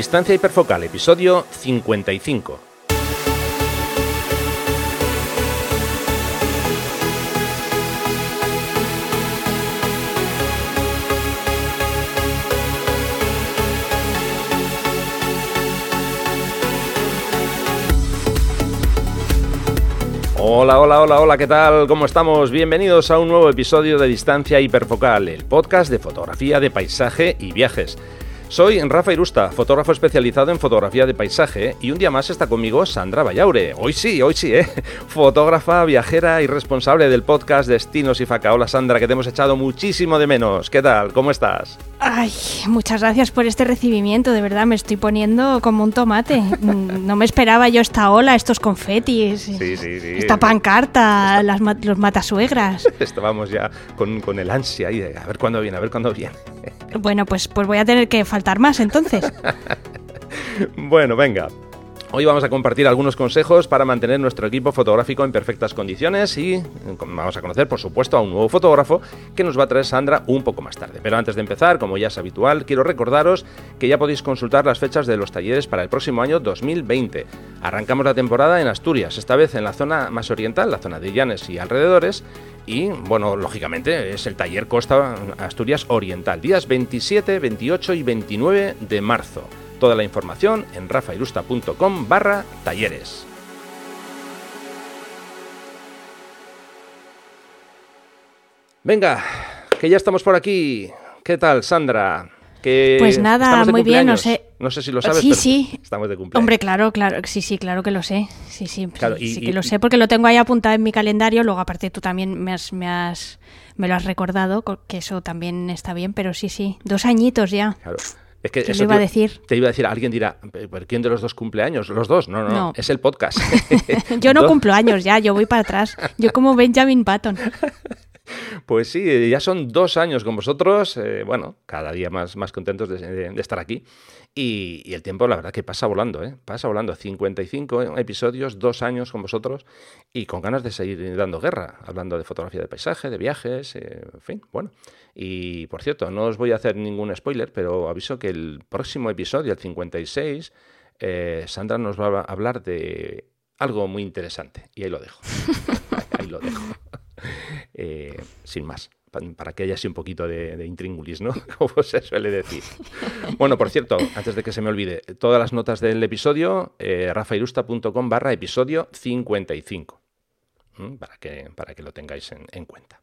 Distancia hiperfocal, episodio 55. Hola, hola, hola, hola, ¿qué tal? ¿Cómo estamos? Bienvenidos a un nuevo episodio de Distancia Hiperfocal, el podcast de fotografía de paisaje y viajes. Soy Rafa Irusta, fotógrafo especializado en fotografía de paisaje y un día más está conmigo Sandra Vallaure. Hoy sí, hoy sí, ¿eh? Fotógrafa, viajera y responsable del podcast Destinos y Faca. Hola Sandra, que te hemos echado muchísimo de menos. ¿Qué tal? ¿Cómo estás? Ay, muchas gracias por este recibimiento, de verdad me estoy poniendo como un tomate. No me esperaba yo esta ola, estos confetis, sí, sí, sí. esta pancarta, las, los matasuegras. Estábamos ya con, con el ansia ahí de a ver cuándo viene, a ver cuándo viene. Bueno, pues, pues voy a tener que faltar más entonces. bueno, venga. Hoy vamos a compartir algunos consejos para mantener nuestro equipo fotográfico en perfectas condiciones y vamos a conocer, por supuesto, a un nuevo fotógrafo que nos va a traer Sandra un poco más tarde. Pero antes de empezar, como ya es habitual, quiero recordaros que ya podéis consultar las fechas de los talleres para el próximo año 2020. Arrancamos la temporada en Asturias, esta vez en la zona más oriental, la zona de Llanes y alrededores, y, bueno, lógicamente es el taller Costa Asturias Oriental, días 27, 28 y 29 de marzo. Toda la información en rafairusta.com barra talleres. Venga, que ya estamos por aquí. ¿Qué tal, Sandra? pues nada, muy bien, no sé. No sé si lo sabes, sí, sí. estamos de cumpleaños. Hombre, claro, claro, sí, sí, claro que lo sé. Sí, sí, sí, que lo sé porque lo tengo ahí apuntado en mi calendario. Luego, aparte, tú también me has, me has, me lo has recordado, que eso también está bien, pero sí, sí, dos añitos ya. Claro. Es que eso iba te, a decir. Te iba a decir, alguien dirá, ¿quién de los dos cumpleaños? Los dos, no, no, no. es el podcast. yo no cumplo años ya, yo voy para atrás. Yo como Benjamin Patton. Pues sí, ya son dos años con vosotros, eh, bueno, cada día más, más contentos de, estar aquí. Y, el tiempo, la verdad, que pasa volando, ¿eh? Pasa volando. 55 episodios, dos años con vosotros y con ganas de seguir dando guerra, hablando de fotografía de paisaje, de viajes, eh, en fin, bueno. Y por cierto, no os voy a hacer ningún spoiler, pero aviso que el próximo episodio, el 56, eh, Sandra nos va a hablar de algo muy interesante. Y ahí lo dejo. ahí lo dejo. Eh, sin más, para que haya así un poquito de, intríngulis, ¿no? Como se suele decir. Bueno, por cierto, antes de que se me olvide, todas las notas del episodio, eh, rafairusta.com barra episodio 55, para que, para que lo tengáis en cuenta.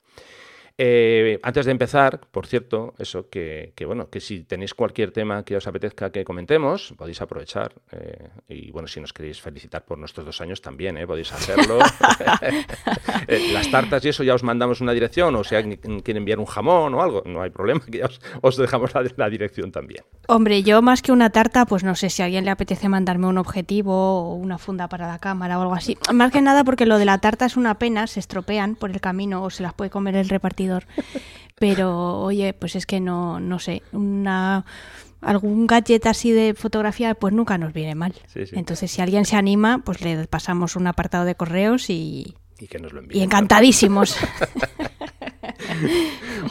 Eh, antes de empezar, por cierto, eso, que, bueno, que si tenéis cualquier tema que os apetezca que comentemos, podéis aprovechar. Eh, y bueno, si nos queréis felicitar por nuestros dos años también, ¿eh? podéis hacerlo. Las tartas y eso ya os mandamos una dirección, o si alguien quiere enviar un jamón o algo, no hay problema, que ya os, dejamos la, la, dirección también. Hombre, yo más que una tarta, pues no sé si a alguien le apetece mandarme un objetivo o una funda para la cámara o algo así. Más que nada porque lo de la tarta es una pena, se estropean por el camino o se las puede comer el repartidor pero, oye, pues es que no, no sé, una algún gadget así de fotografía, pues nunca nos viene mal. Entonces, si alguien se anima, pues le pasamos un apartado de correos y, y, que nos lo y encantadísimos.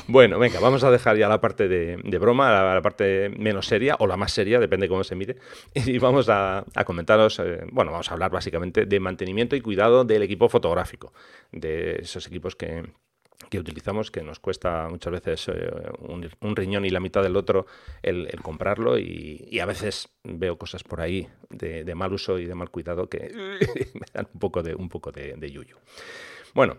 bueno, venga, vamos a dejar ya la parte de, broma, la, parte menos seria o la más seria, depende cómo se mire, y vamos a, comentaros, eh, bueno, vamos a hablar básicamente de mantenimiento y cuidado del equipo fotográfico, de esos equipos que, que utilizamos que nos cuesta muchas veces eh, un, riñón y la mitad del otro el, comprarlo y, a veces veo cosas por ahí de, mal uso y de mal cuidado que me dan un poco de, un poco de, de yuyu. Bueno,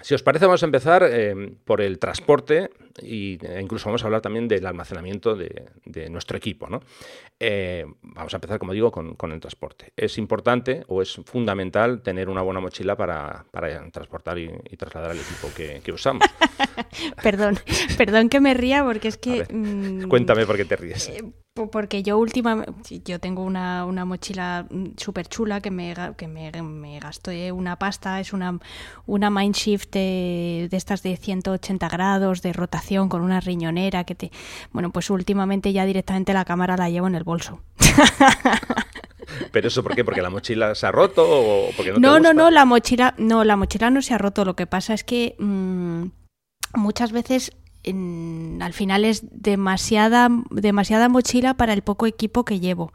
si os parece, vamos a empezar eh, por el transporte e incluso vamos a hablar también del almacenamiento de, nuestro equipo. ¿no? Eh, vamos a empezar, como digo, con, el transporte. Es importante o es fundamental tener una buena mochila para, transportar y, trasladar el equipo que, usamos. perdón, perdón que me ría porque es que... Mm, cuéntame por qué te ríes. Porque yo últimamente, yo tengo una, una mochila súper chula que, me, que me, me, gasté una pasta, es una, una Mindshift de, de, estas de 180 grados de rotación con una riñonera que te... Bueno, pues últimamente ya directamente la cámara la llevo en el bolso. ¿Pero eso por qué? ¿Porque la mochila se ha roto o porque no No, te no, no, la mochila, no, la mochila no se ha roto. Lo que pasa es que mmm, muchas veces al final es demasiada, demasiada mochila para el poco equipo que llevo.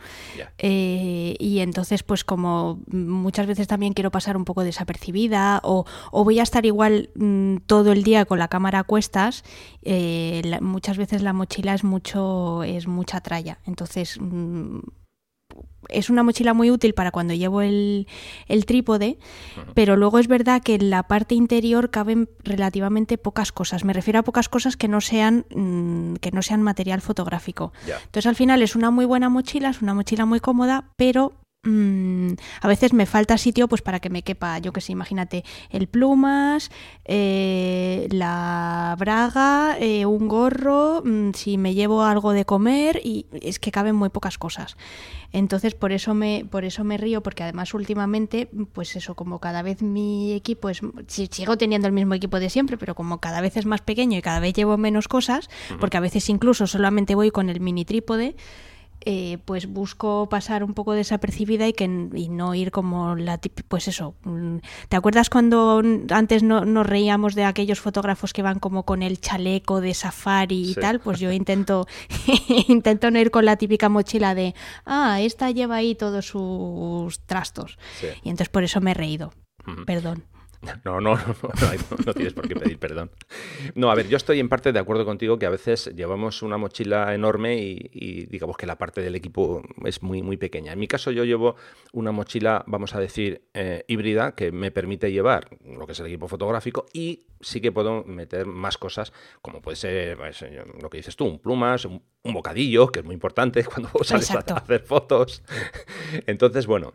Eh, y entonces, pues como muchas veces también quiero pasar un poco desapercibida o, voy a estar igual mm, todo el día con la cámara a cuestas, eh, muchas veces la mochila es mucho, es mucha tralla. Entonces, mm, es una mochila muy útil para cuando llevo el, trípode, pero luego es verdad que en la parte interior caben relativamente pocas cosas. Me refiero a pocas cosas que no sean, mm, que no sean material fotográfico. Entonces al final es una muy buena mochila, es una mochila muy cómoda, pero Mm, a veces me falta sitio pues para que me quepa, yo que sé, imagínate, el plumas, eh, la braga, eh, un gorro, mm, si me llevo algo de comer y es que caben muy pocas cosas. Entonces por eso me, por eso me río, porque además últimamente, pues eso, como cada vez mi equipo es, sigo teniendo el mismo equipo de siempre, pero como cada vez es más pequeño y cada vez llevo menos cosas, porque a veces incluso solamente voy con el mini trípode, eh, pues busco pasar un poco desapercibida y que no ir como la pues eso mm, ¿te acuerdas cuando antes no, nos reíamos de aquellos fotógrafos que van como con el chaleco de safari y tal? Pues yo intento intento no ir con la típica mochila de ah, esta lleva ahí todos sus trastos y entonces por eso me he reído. Perdón No, no, no, no, tienes por qué pedir perdón. No, a ver, yo estoy en parte de acuerdo contigo que a veces llevamos una mochila enorme y, digamos que la parte del equipo es muy, muy pequeña. En mi caso yo llevo una mochila, vamos a decir, eh, híbrida que me permite llevar lo que es el equipo fotográfico y sí que puedo meter más cosas, como puede ser pues, lo que dices tú, un plumas, un, bocadillo, que es muy importante cuando sales a hacer fotos. Entonces, bueno,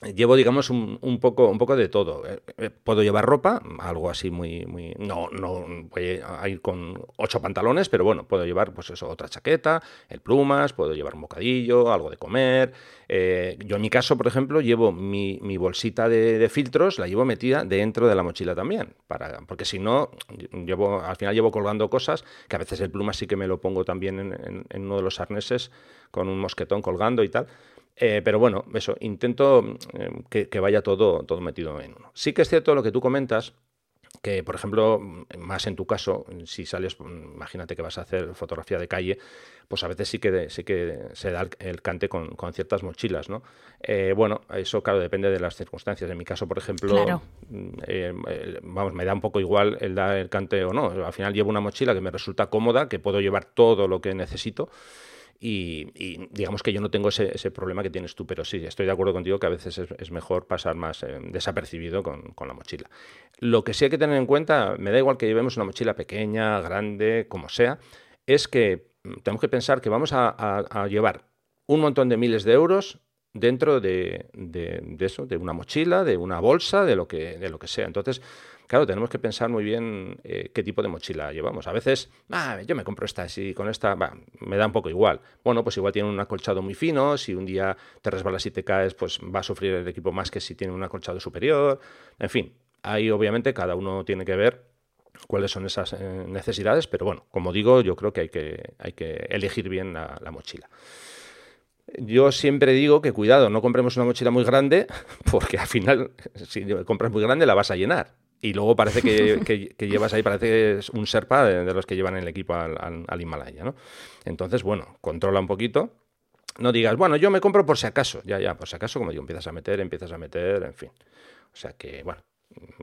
llevo, digamos, un, un, poco, un poco de todo. Eh, eh, puedo llevar ropa, algo así muy, muy, no, no voy a ir con ocho pantalones, pero bueno, puedo llevar, pues eso, otra chaqueta, el plumas, puedo llevar un bocadillo, algo de comer. Eh, yo en mi caso, por ejemplo, llevo mi, mi bolsita de, filtros, la llevo metida dentro de la mochila también, para, porque si no, llevo, al final llevo colgando cosas, que a veces el plumas sí que me lo pongo también en, en uno de los arneses con un mosquetón colgando y tal. Eh, pero bueno, eso, intento eh, que, vaya todo, todo metido en uno. Sí que es cierto lo que tú comentas, que por ejemplo, más en tu caso, si sales, imagínate que vas a hacer fotografía de calle, pues a veces sí que, sí que se da el, cante con, ciertas mochilas, ¿no? Eh, bueno, eso claro, depende de las circunstancias. En mi caso, por ejemplo, vamos, me da un poco igual el dar el cante o no. Al final llevo una mochila que me resulta cómoda, que puedo llevar todo lo que necesito y, digamos que yo no tengo ese, problema que tienes tú, pero sí, estoy de acuerdo contigo que a veces es, mejor pasar más eh, desapercibido con, la mochila. Lo que sí hay que tener en cuenta, me da igual que llevemos una mochila pequeña, grande, como sea, es que mm, tenemos que pensar que vamos a, llevar un montón de miles de euros dentro de, de, eso, de una mochila, de una bolsa, de lo que, de lo que sea. Entonces, claro, tenemos que pensar muy bien eh, qué tipo de mochila llevamos. A veces, ah, yo me compro esta, y con esta me da un poco igual. Bueno, pues igual tiene un acolchado muy fino, si un día te resbalas y te caes, pues va a sufrir el equipo más que si tiene un acolchado superior. En fin, ahí obviamente cada uno tiene que ver cuáles son esas eh, necesidades, pero bueno, como digo, yo creo que hay que, hay que elegir bien la mochila. Yo siempre digo que cuidado, no compremos una mochila muy grande, porque al final, si compras muy grande, la vas a llenar y luego parece que, llevas ahí, parece que es un serpa de, los que llevan el equipo al, Himalaya, ¿no? Entonces, bueno, controla un poquito. No digas, bueno, yo me compro por si acaso. Ya, ya, por si acaso, como digo, empiezas a meter, empiezas a meter, en fin. O sea que, bueno,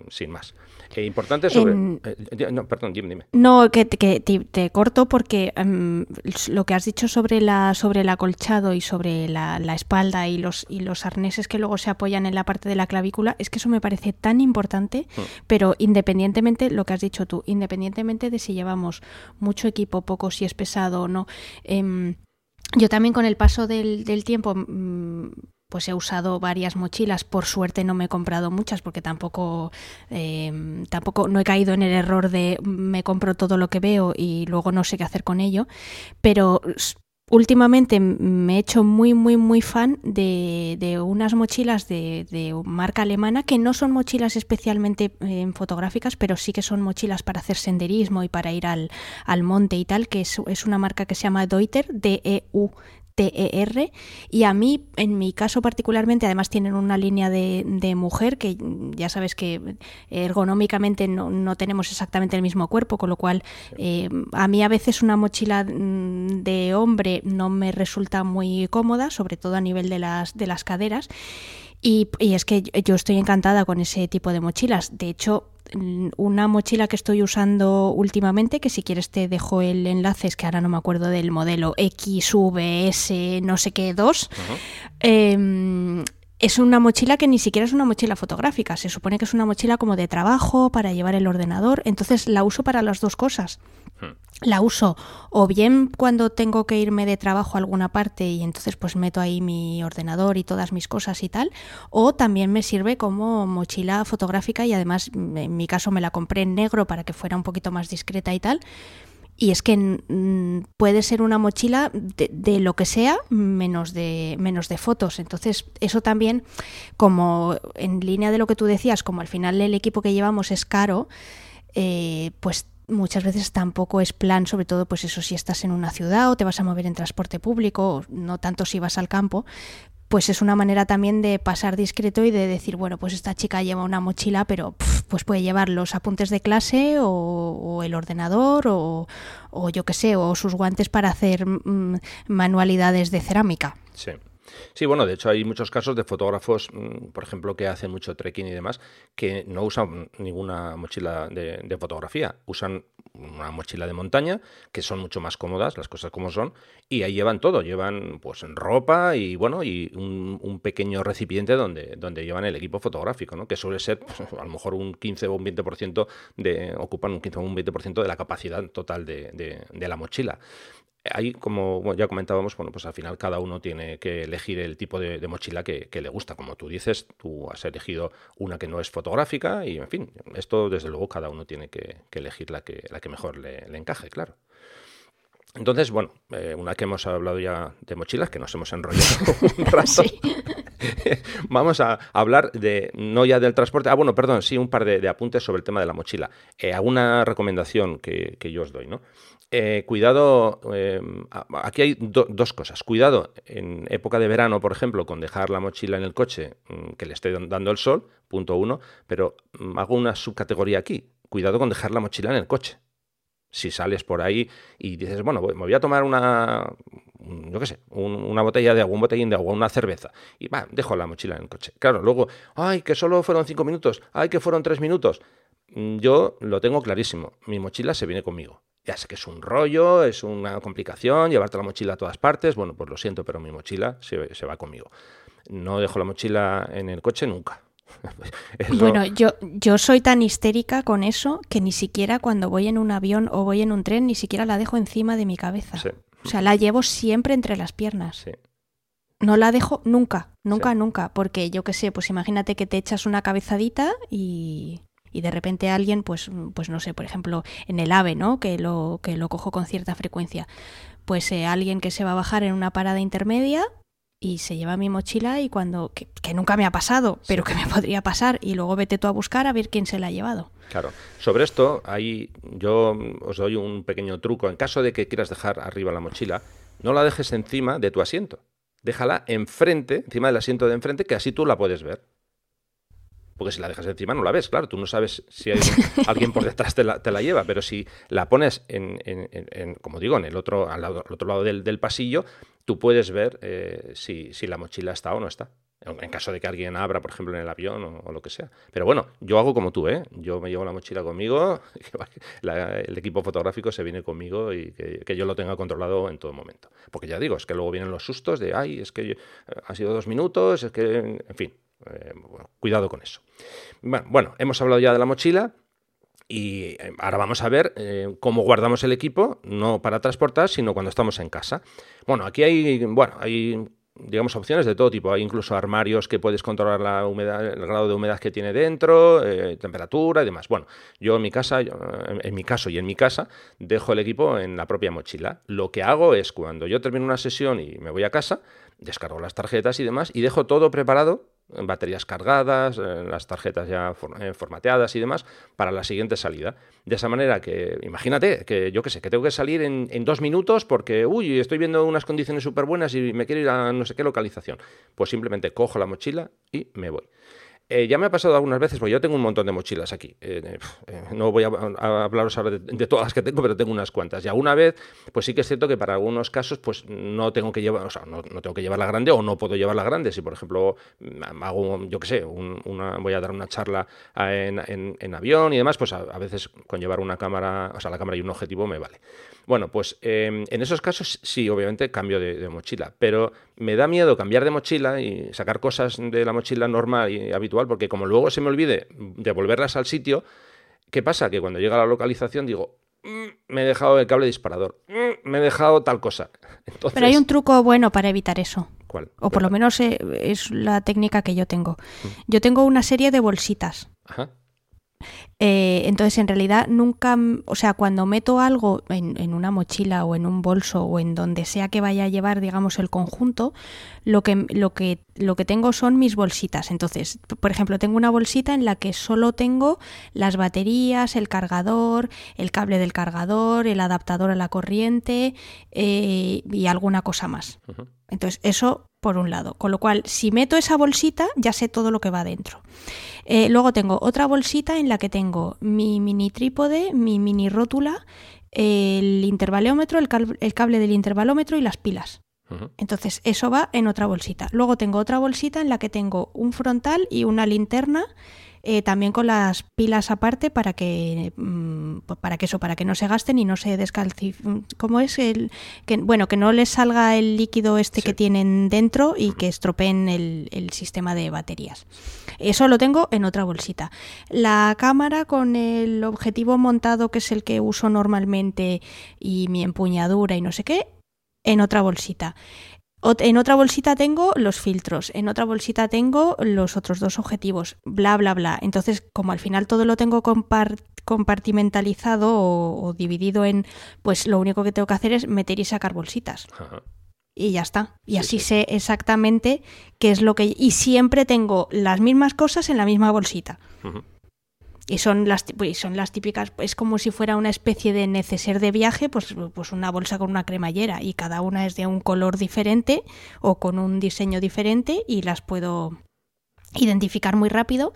sin más. Eh, importante sobre... Eh, no, perdón, dime. No, que, te, corto porque em, lo que has dicho sobre, la, sobre el acolchado y sobre la, espalda y los, y los arneses que luego se apoyan en la parte de la clavícula, es que eso me parece tan importante, hmm. pero independientemente, lo que has dicho tú, independientemente de si llevamos mucho equipo, poco, si es pesado o no, em, yo también con el paso del, del tiempo mm, pues he usado varias mochilas. Por suerte no me he comprado muchas porque tampoco, eh, tampoco no he caído en el error de me compro todo lo que veo y luego no sé qué hacer con ello. Pero últimamente me he hecho muy, muy, muy fan de, unas mochilas de, marca alemana que no son mochilas especialmente eh, fotográficas, pero sí que son mochilas para hacer senderismo y para ir al, al monte y tal, que es, es una marca que se llama Deuter, D-E-U TER y a mí, en mi caso particularmente, además tienen una línea de, mujer que ya sabes que ergonómicamente no, tenemos exactamente el mismo cuerpo, con lo cual eh, a mí a veces una mochila mm, de hombre no me resulta muy cómoda, sobre todo a nivel de las, de las caderas. Y, y es que yo estoy encantada con ese tipo de mochilas. De hecho, una mochila que estoy usando últimamente, que si quieres te dejo el enlace, es que ahora no me acuerdo del modelo XVS no sé qué 2, em, es una mochila que ni siquiera es una mochila fotográfica, se supone que es una mochila como de trabajo, para llevar el ordenador, entonces la uso para las dos cosas. La uso o bien cuando tengo que irme de trabajo a alguna parte y entonces pues meto ahí mi ordenador y todas mis cosas y tal, o también me sirve como mochila fotográfica y además en mi caso me la compré en negro para que fuera un poquito más discreta y tal. Y es que mm, puede ser una mochila de, lo que sea menos de, menos de fotos. Entonces, eso también, como en línea de lo que tú decías, como al final el equipo que llevamos es caro, eh, pues muchas veces tampoco es plan, sobre todo pues eso si estás en una ciudad o te vas a mover en transporte público, no tanto si vas al campo, pues es una manera también de pasar discreto y de decir, bueno, pues esta chica lleva una mochila, pero pues puede llevar los apuntes de clase o, el ordenador o, o, yo qué sé, o sus guantes para hacer mm, manualidades de cerámica. Sí. Sí, bueno, de hecho hay muchos casos de fotógrafos, mm, por ejemplo, que hacen mucho trekking y demás, que no usan ninguna mochila de, fotografía, usan una mochila de montaña, que son mucho más cómodas, las cosas como son, y ahí llevan todo, llevan pues ropa y bueno, y un, pequeño recipiente donde, donde llevan el equipo fotográfico, ¿no? que suele ser pues, a lo mejor un 15 o un 20% de, ocupan un 15 o un 20% de la capacidad total de, de la mochila. Ahí, como ya comentábamos, bueno, pues al final cada uno tiene que elegir el tipo de, mochila que, le gusta. Como tú dices, tú has elegido una que no es fotográfica y, en fin, esto desde luego cada uno tiene que, elegir la que, la que mejor le, encaje, claro. Entonces, bueno, eh, una que hemos hablado ya de mochilas, que nos hemos enrollado un rato, vamos a hablar de, no ya del transporte, ah, bueno, perdón, sí, un par de, apuntes sobre el tema de la mochila. Eh, alguna recomendación que, yo os doy, ¿no? Eh, cuidado, eh, aquí hay dos cosas. Cuidado en época de verano, por ejemplo, con dejar la mochila en el coche mm, que le esté dando el sol, punto uno, pero mm, hago una subcategoría aquí. Cuidado con dejar la mochila en el coche. Si sales por ahí y dices, bueno, me voy a tomar una, yo qué sé, una botella de agua, un botellín de agua, una cerveza, y va, dejo la mochila en el coche. Claro, luego, ay, que solo fueron cinco minutos, ay, que fueron tres minutos. Mm, yo lo tengo clarísimo, mi mochila se viene conmigo. Ya sé que es un rollo, es una complicación, llevarte la mochila a todas partes. Bueno, pues lo siento, pero mi mochila se, va conmigo. No dejo la mochila en el coche nunca. Bueno, yo, yo soy tan histérica con eso que ni siquiera cuando voy en un avión o voy en un tren, ni siquiera la dejo encima de mi cabeza. O sea, la llevo siempre entre las piernas. No la dejo nunca, nunca, nunca, porque yo qué sé, pues imagínate que te echas una cabezadita y, y de repente alguien, pues, pues no sé, por ejemplo, en el AVE, ¿no? Que lo, que lo cojo con cierta frecuencia. Pues eh, alguien que se va a bajar en una parada intermedia y se lleva mi mochila y cuando que, nunca me ha pasado, pero que me podría pasar y luego vete tú a buscar a ver quién se la ha llevado. Claro. Sobre esto, ahí yo os doy un pequeño truco. En caso de que quieras dejar arriba la mochila, no la dejes encima de tu asiento. Déjala enfrente, encima del asiento de enfrente, que así tú la puedes ver. Porque si la dejas encima no la ves, claro, tú no sabes si hay alguien por detrás te la, te la lleva, pero si la pones en, en, como digo, en el otro, al, otro lado del, del, pasillo, tú puedes ver eh, si, si, la mochila está o no está. En caso de que alguien abra, por ejemplo, en el avión o, lo que sea. Pero bueno, yo hago como tú, ¿eh? Yo me llevo la mochila conmigo, el equipo fotográfico se viene conmigo y que, yo lo tenga controlado en todo momento. Porque ya digo, es que luego vienen los sustos de, ay, es que ha sido dos minutos, es que, en fin, eh, cuidado con eso. Bueno, hemos hablado ya de la mochila. Y eh, ahora vamos a ver eh, cómo guardamos el equipo, no para transportar, sino cuando estamos en casa. Bueno, aquí hay, bueno, hay digamos, opciones de todo tipo. Hay incluso armarios que puedes controlar la humedad, el grado de humedad que tiene dentro, temperatura y demás. Bueno, yo en mi casa, en mi caso y en mi casa, dejo el equipo en la propia mochila. Lo que hago es cuando yo termino una sesión y me voy a casa, descargo las tarjetas y demás y dejo todo preparado baterías cargadas, las tarjetas ya eh, formateadas y demás, para la siguiente salida. De esa manera que, imagínate, que yo qué sé, que tengo que salir en, en dos minutos porque, uy, estoy viendo unas condiciones súper buenas y me quiero ir a no sé qué localización. Pues simplemente cojo la mochila y me voy. Eh, ya me ha pasado algunas veces, porque yo tengo un montón de mochilas aquí. Eh, eh, no voy a, hablaros ahora de, todas las que tengo, pero tengo unas cuantas. Y alguna vez, pues sí que es cierto que para algunos casos, pues no tengo que llevar, o sea, no, tengo que llevarla grande o no puedo llevarla grande. Si, por ejemplo, hago, yo qué sé, una, voy a dar una charla en, avión y demás, pues a, veces con llevar una cámara, o sea, la cámara y un objetivo me vale. Bueno, pues em, en esos casos sí, obviamente cambio de, mochila, pero me da miedo cambiar de mochila y sacar cosas de la mochila normal y habitual, porque como luego se me olvide devolverlas al sitio, ¿qué pasa? Que cuando llega a la localización digo, mm, me he dejado el cable disparador, mm, me he dejado tal cosa. Pero hay un truco bueno para evitar eso. ¿Cuál? O por lo menos eh, es la técnica que yo tengo. Mm. Yo tengo una serie de bolsitas. Ajá. Eh, entonces, en realidad, nunca, o sea, cuando meto algo en, una mochila o en un bolso o en donde sea que vaya a llevar, digamos, el conjunto, lo que, lo que, lo que tengo son mis bolsitas. Entonces, por ejemplo, tengo una bolsita en la que solo tengo las baterías, el cargador, el cable del cargador, el adaptador a la corriente eh, y alguna cosa más. Entonces, eso por un lado. Con lo cual, si meto esa bolsita, ya sé todo lo que va dentro. Eh, luego tengo otra bolsita en la que tengo mi mini trípode, mi mini rótula, el intervalómetro, el, cable del intervalómetro y las pilas. Entonces, eso va en otra bolsita. Luego tengo otra bolsita en la que tengo un frontal y una linterna eh, también con las pilas aparte para que mm, para que eso para que no se gasten y no se descalcifiquen cómo es el que bueno que no les salga el líquido este que tienen dentro y que estropeen el, el, sistema de baterías. Eso lo tengo en otra bolsita. La cámara con el objetivo montado que es el que uso normalmente y mi empuñadura y no sé qué en otra bolsita en otra bolsita tengo los filtros, en otra bolsita tengo los otros dos objetivos, bla, bla, bla. Entonces, como al final todo lo tengo compartimentalizado o, dividido en, pues lo único que tengo que hacer es meter y sacar bolsitas. Y ya está. Y así sé exactamente qué es lo que... Y siempre tengo las mismas cosas en la misma bolsita. Y son las, pues, son las típicas, es como si fuera una especie de neceser de viaje, pues, pues una bolsa con una cremallera y cada una es de un color diferente o con un diseño diferente y las puedo identificar muy rápido.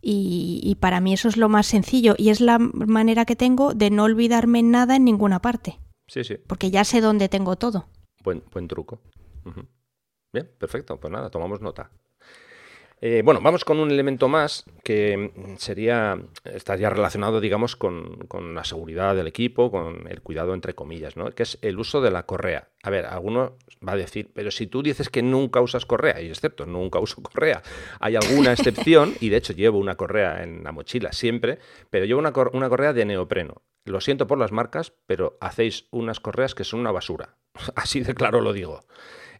Y, y, para mí eso es lo más sencillo y es la manera que tengo de no olvidarme nada en ninguna parte. Sí, sí. Porque ya sé dónde tengo todo. Buen, buen truco. Bien, perfecto. Pues nada, tomamos nota. Eh, bueno, vamos con un elemento más que sería, estaría relacionado, digamos, con, la seguridad del equipo, con el cuidado, entre comillas, ¿no? que es el uso de la correa. A ver, alguno va a decir, pero si tú dices que nunca usas correa, y es cierto, nunca uso correa, hay alguna excepción, y de hecho llevo una correa en la mochila siempre, pero llevo una, una correa de neopreno. Lo siento por las marcas, pero hacéis unas correas que son una basura. Así de claro lo digo.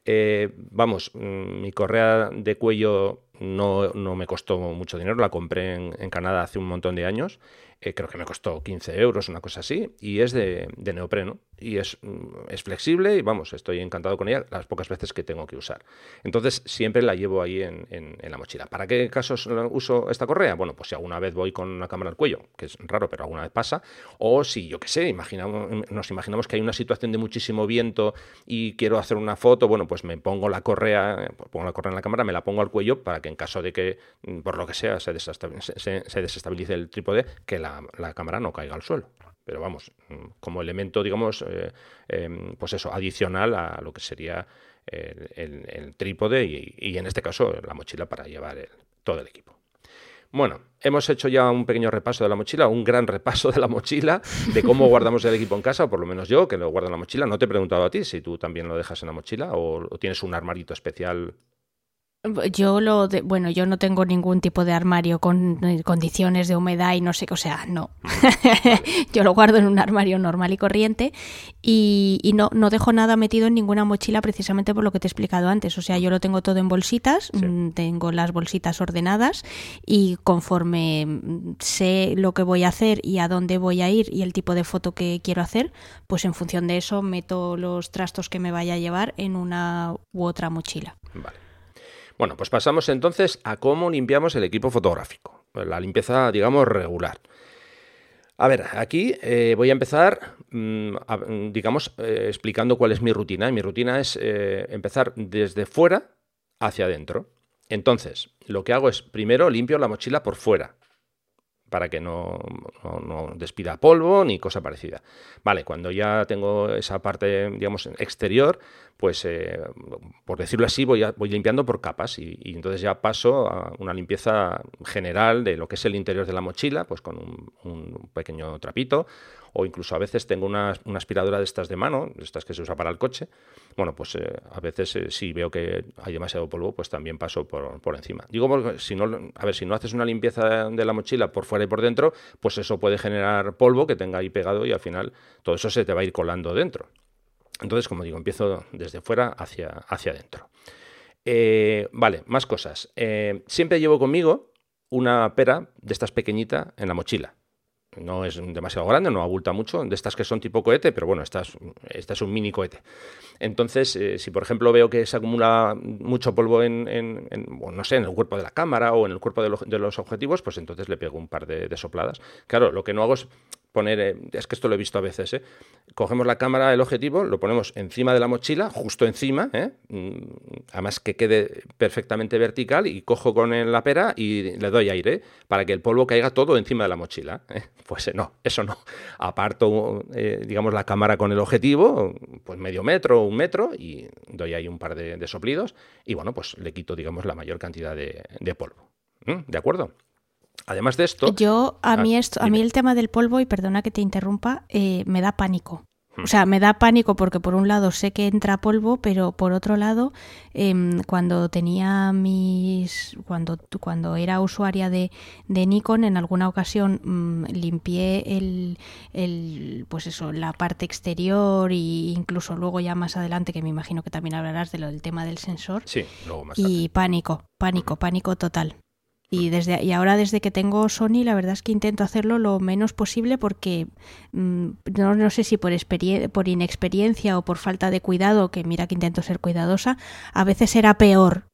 Eh, vamos, mm, mi correa de cuello no, no, me costó mucho dinero, la compré en, Canadá hace un montón de años, eh, creo que me costó 15 euros, una cosa así, y es de, neopreno y es, mm, es, flexible y vamos, estoy encantado con ella las pocas veces que tengo que usar. Entonces siempre la llevo ahí en, en, la mochila. ¿Para qué casos uso esta correa? Bueno, pues si alguna vez voy con una cámara al cuello, que es raro, pero alguna vez pasa, o si yo qué sé, imaginamos, nos imaginamos que hay una situación de muchísimo viento y quiero hacer una foto, bueno, pues me pongo la correa, pongo la correa en la cámara, me la pongo al cuello para que en caso de que, mm, por lo que sea, se desestabilice, el trípode, que la, la cámara no caiga al suelo pero vamos, mm, como elemento, digamos, eh, em, pues eso, adicional a lo que sería el, trípode y, en este caso la mochila para llevar todo el equipo. Bueno, hemos hecho ya un pequeño repaso de la mochila, un gran repaso de la mochila, de cómo guardamos el equipo en casa, o por lo menos yo, que lo guardo en la mochila. No te he preguntado a ti si tú también lo dejas en la mochila o, o tienes un armarito especial yo lo de, bueno, yo no tengo ningún tipo de armario con eh, condiciones de humedad y no sé, o sea, no. yo lo guardo en un armario normal y corriente y, no, no dejo nada metido en ninguna mochila precisamente por lo que te he explicado antes. O sea, yo lo tengo todo en bolsitas, mm, tengo las bolsitas ordenadas y conforme mm, sé lo que voy a hacer y a dónde voy a ir y el tipo de foto que quiero hacer, pues en función de eso meto los trastos que me vaya a llevar en una u otra mochila. Vale. Bueno, pues pasamos entonces a cómo limpiamos el equipo fotográfico. La limpieza, digamos, regular. A ver, aquí eh, voy a empezar, mm, digamos, eh, explicando cuál es mi rutina. mi rutina es eh, empezar desde fuera hacia adentro. Entonces, lo que hago es, primero limpio la mochila por fuera para que no, despida polvo ni cosa parecida. Vale, cuando ya tengo esa parte, digamos, exterior, pues, eh, por decirlo así, voy, voy limpiando por capas y, entonces ya paso a una limpieza general de lo que es el interior de la mochila, pues con un pequeño trapito o incluso a veces tengo una, aspiradora de estas de mano, estas que se usa para el coche. Bueno, pues eh, a veces eh, si veo que hay demasiado polvo, pues también paso por, encima. Digo, si no, a ver, si no haces una limpieza de la mochila por fuera y por dentro, pues eso puede generar polvo que tenga ahí pegado y al final todo eso se te va a ir colando dentro. Entonces, como digo, empiezo desde fuera hacia, hacia adentro. Eh, vale, más cosas. siempre llevo conmigo una pera de estas pequeñita en la mochila no es demasiado grande, no abulta mucho, de estas que son tipo cohete, pero bueno, esta es, es un mini cohete. Entonces, eh, si por ejemplo veo que se acumula mucho polvo en, no sé, en el cuerpo de la cámara o en el cuerpo de, los objetivos, pues entonces le pego un par de, sopladas. Claro, lo que no hago es poner, eh, es que esto lo he visto a veces, ¿eh? cogemos la cámara, el objetivo, lo ponemos encima de la mochila, justo encima, ¿eh? mm, además que quede perfectamente vertical y cojo con la pera y le doy aire para que el polvo caiga todo encima de la mochila. Pues no, eso no. Aparto, digamos, la cámara con el objetivo, pues medio metro, o un metro y doy ahí un par de, soplidos y bueno, pues le quito, digamos, la mayor cantidad de, polvo. ¿De acuerdo? Además de esto. Yo, a mí, ah, esto, a mí el tema del polvo, y perdona que te interrumpa, eh, me da pánico. O sea, me da pánico porque por un lado sé que entra polvo, pero por otro lado, em, cuando tenía mis. Cuando, cuando era usuaria de, de Nikon, en alguna ocasión mm, limpié el, el, pues eso, la parte exterior e incluso luego ya más adelante, que me imagino que también hablarás de lo del tema del sensor. Sí, luego más Y pánico, pánico, pánico total. Y, desde, y ahora desde que tengo Sony, la verdad es que intento hacerlo lo menos posible porque mm, no, no, sé si por, por inexperiencia o por falta de cuidado, que mira que intento ser cuidadosa, a veces era peor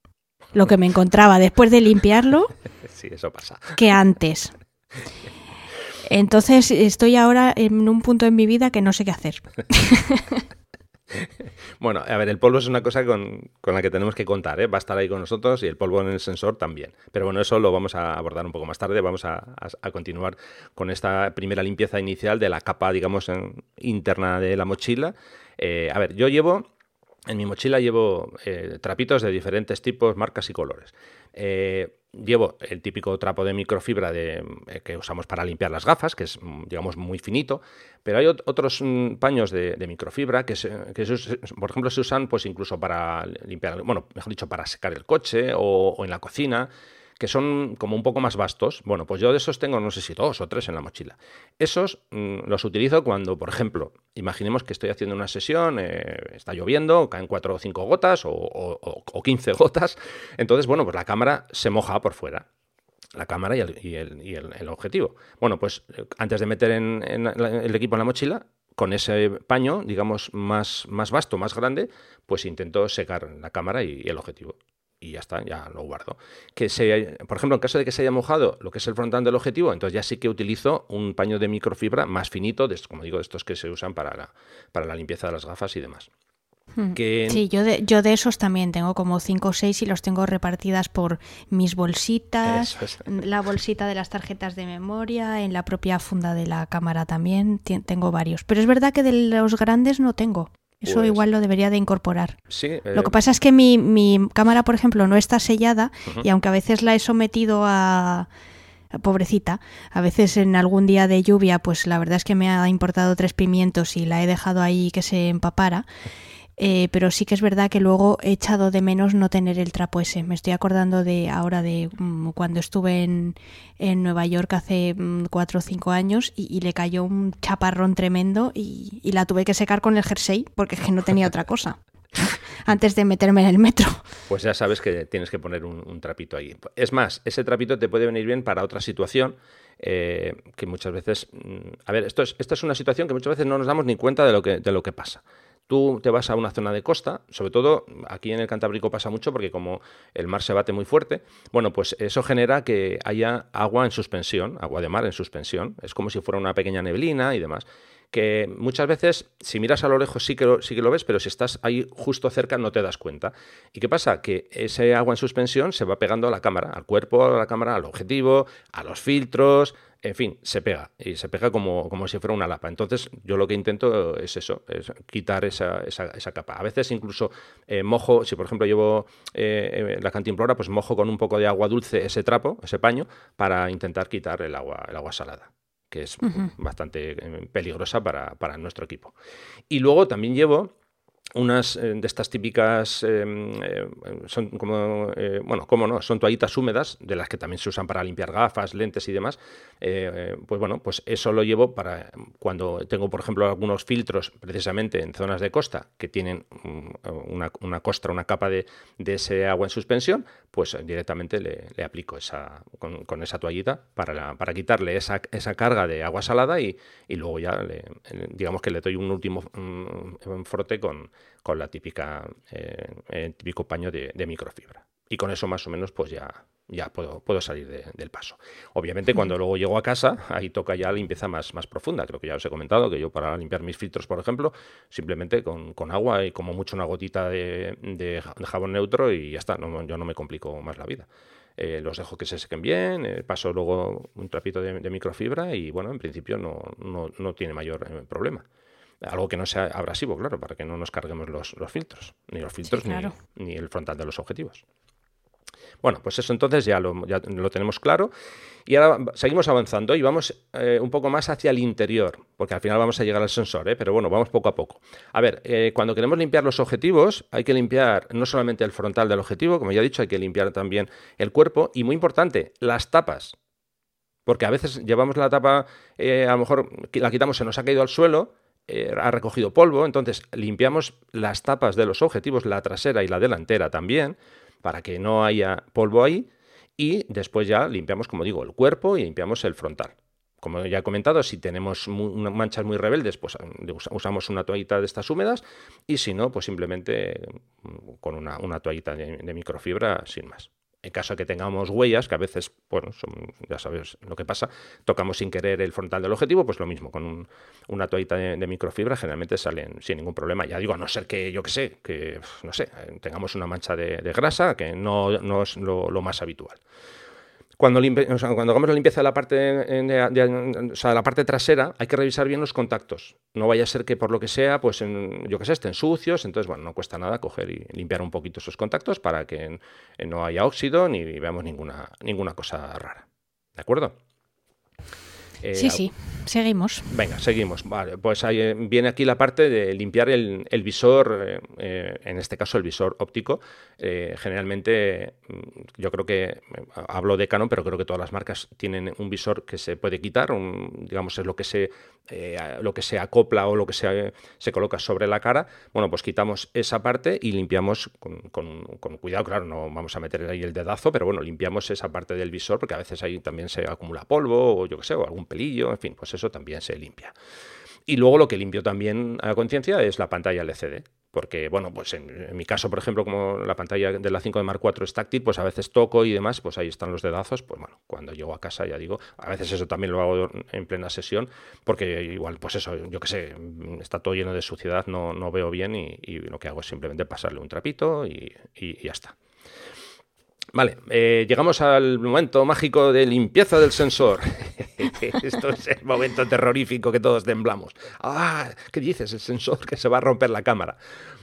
lo que me encontraba después de limpiarlo sí, eso pasa. que antes. Entonces estoy ahora en un punto en mi vida que no sé qué hacer. bueno, a ver, el polvo es una cosa con, la que tenemos que contar, ¿eh? va a estar ahí con nosotros y el polvo en el sensor también. Pero bueno, eso lo vamos a abordar un poco más tarde, vamos a, continuar con esta primera limpieza inicial de la capa, digamos, interna de la mochila. Eh, a ver, yo llevo, en mi mochila llevo eh, trapitos de diferentes tipos, marcas y colores. Eh, llevo el típico trapo de microfibra de, eh, que usamos para limpiar las gafas, que es, mm, digamos, muy finito, pero hay otros mm, paños de, microfibra que, por ejemplo, se usan pues incluso para limpiar, bueno, mejor dicho, para secar el coche o en la cocina que son como un poco más vastos. Bueno, pues yo de esos tengo no sé si dos o tres en la mochila. Esos mm, los utilizo cuando, por ejemplo, imaginemos que estoy haciendo una sesión, eh, está lloviendo, caen cuatro o cinco gotas o, o, 15 gotas. Entonces, bueno, pues la cámara se moja por fuera la cámara y, el, objetivo. Bueno, pues eh, antes de meter en, el equipo en la mochila, con ese paño, digamos, más, más vasto, más grande, pues intento secar la cámara y el objetivo y ya está, ya lo guardo. Que se, por ejemplo, en caso de que se haya mojado lo que es el frontal del objetivo, entonces ya sí que utilizo un paño de microfibra más finito, de, como digo, de estos que se usan para la, para la limpieza de las gafas y demás. Hmm. Sí, yo de, yo de esos también tengo como cinco o seis y los tengo repartidas por mis bolsitas, la bolsita de las tarjetas de memoria, en la propia funda de la cámara también tengo varios. Pero es verdad que de los grandes no tengo. Eso pues igual lo debería de incorporar. Sí, Lo que eh, pasa es que mi, mi, cámara, por ejemplo, no está sellada y aunque a veces la he sometido a, pobrecita, a veces en algún día de lluvia, pues la verdad es que me ha importado tres pimientos y la he dejado ahí que se empapara. Eh, pero sí que es verdad que luego he echado de menos no tener el trapo ese. Me estoy acordando de ahora de mm, cuando estuve en, en, Nueva York hace mm, cuatro o cinco años y, le cayó un chaparrón tremendo y, la tuve que secar con el jersey porque es que no tenía otra cosa antes de meterme en el metro. Pues ya sabes que tienes que poner un, trapito ahí. Es más, ese trapito te puede venir bien para otra situación eh, que muchas veces... Mm, a ver, esto es, esta es una situación que muchas veces no nos damos ni cuenta de lo que, de lo que pasa tú te vas a una zona de costa, sobre todo aquí en el Cantábrico pasa mucho porque como el mar se bate muy fuerte, bueno, pues eso genera que haya agua en suspensión, agua de mar en suspensión, es como si fuera una pequeña neblina y demás que muchas veces, si miras a lo lejos sí que, lo, sí que lo ves, pero si estás ahí justo cerca no te das cuenta. ¿Y qué pasa? Que ese agua en suspensión se va pegando a la cámara, al cuerpo, a la cámara, al objetivo, a los filtros, en fin, se pega y se pega como, como, si fuera una lapa. Entonces, yo lo que intento es eso, es quitar esa, esa, capa. A veces incluso eh, mojo, si por ejemplo llevo eh, la cantimplora, pues mojo con un poco de agua dulce ese trapo, ese paño, para intentar quitar el agua, el agua salada que es bastante eh, peligrosa para, para nuestro equipo. Y luego también llevo unas eh, de estas típicas, em, eh, son como, eh, bueno, cómo no, son toallitas húmedas, de las que también se usan para limpiar gafas, lentes y demás, pues bueno, pues eso lo llevo para cuando tengo, por ejemplo, algunos filtros precisamente en zonas de costa que tienen una, una costra, una capa de, de, ese agua en suspensión, pues directamente le, aplico esa, con, esa toallita para, para quitarle esa, esa, carga de agua salada y, y luego ya, digamos que le doy un último mm, frote con con la típica, eh, el típico paño de, microfibra. Y con eso más o menos pues ya, ya puedo, puedo salir del paso. Obviamente cuando luego llego a casa, ahí toca ya limpieza más, más profunda. Creo que ya os he comentado que yo para limpiar mis filtros, por ejemplo, simplemente con, agua y como mucho una gotita de, jabón neutro y ya está, no, yo no me complico más la vida. Eh, los dejo que se sequen bien, eh, paso luego un trapito de, microfibra y bueno, en principio no, no, no tiene mayor problema. Algo que no sea abrasivo, claro, para que no nos carguemos los, filtros, ni los filtros ni, el frontal de los objetivos. Bueno, pues eso entonces ya lo, tenemos claro. Y ahora seguimos avanzando y vamos eh, un poco más hacia el interior, porque al final vamos a llegar al sensor, ¿eh? pero bueno, vamos poco a poco. A ver, eh, cuando queremos limpiar los objetivos, hay que limpiar no solamente el frontal del objetivo, como ya he dicho, hay que limpiar también el cuerpo y, muy importante, las tapas. Porque a veces llevamos la tapa, a lo mejor la quitamos, se nos ha caído al suelo eh, ha recogido polvo, entonces limpiamos las tapas de los objetivos, la trasera y la delantera también, para que no haya polvo ahí, y después ya limpiamos, como digo, el cuerpo y limpiamos el frontal. Como ya he comentado, si tenemos manchas muy rebeldes, pues usamos una toallita de estas húmedas y si no, pues simplemente mm, con una, toallita de microfibra sin más. En caso de que tengamos huellas, que a veces, bueno, ya sabes lo que pasa, tocamos sin querer el frontal del objetivo, pues lo mismo, con una toallita de, microfibra generalmente salen sin ningún problema. Ya digo, a no ser que, yo que sé, que, no sé, tengamos una mancha de, grasa, que no, es lo más habitual. Cuando, hagamos la limpieza de la parte de, la parte trasera, hay que revisar bien los contactos. No vaya a ser que por lo que sea, pues yo que sé, estén sucios. Entonces, bueno, no cuesta nada coger y limpiar un poquito esos contactos para que no haya óxido ni veamos ninguna, ninguna cosa rara. ¿De acuerdo? Eh, sí, sí, seguimos. Venga, seguimos. Vale, pues ahí eh, viene aquí la parte de limpiar el, visor, eh, en este caso el visor óptico. generalmente, mm, yo creo que, hablo de Canon, pero creo que todas las marcas tienen un visor que se puede quitar, digamos, es lo que se, lo que se acopla o lo que se, se, coloca sobre la cara. Bueno, pues quitamos esa parte y limpiamos con, con, cuidado, claro, no vamos a meter ahí el dedazo, pero bueno, limpiamos esa parte del visor porque a veces ahí también se acumula polvo o yo que sé, o algún pelillo, en fin, pues eso también se limpia. Y luego lo que limpio también a conciencia es la pantalla LCD. Porque, bueno, pues en, mi caso, por ejemplo, como la pantalla de la 5 de Mark IV es táctil, pues a veces toco y demás, pues ahí están los dedazos. Pues bueno, cuando llego a casa ya digo, a veces eso también lo hago en plena sesión, porque igual, pues eso, yo qué sé, está todo lleno de suciedad, no, no veo bien y, lo que hago es simplemente pasarle un trapito y ya está. Vale, eh, llegamos al momento mágico de limpieza del sensor. Esto es el momento terrorífico que todos temblamos. Ah, ¿qué dices? El sensor que se va a romper la cámara.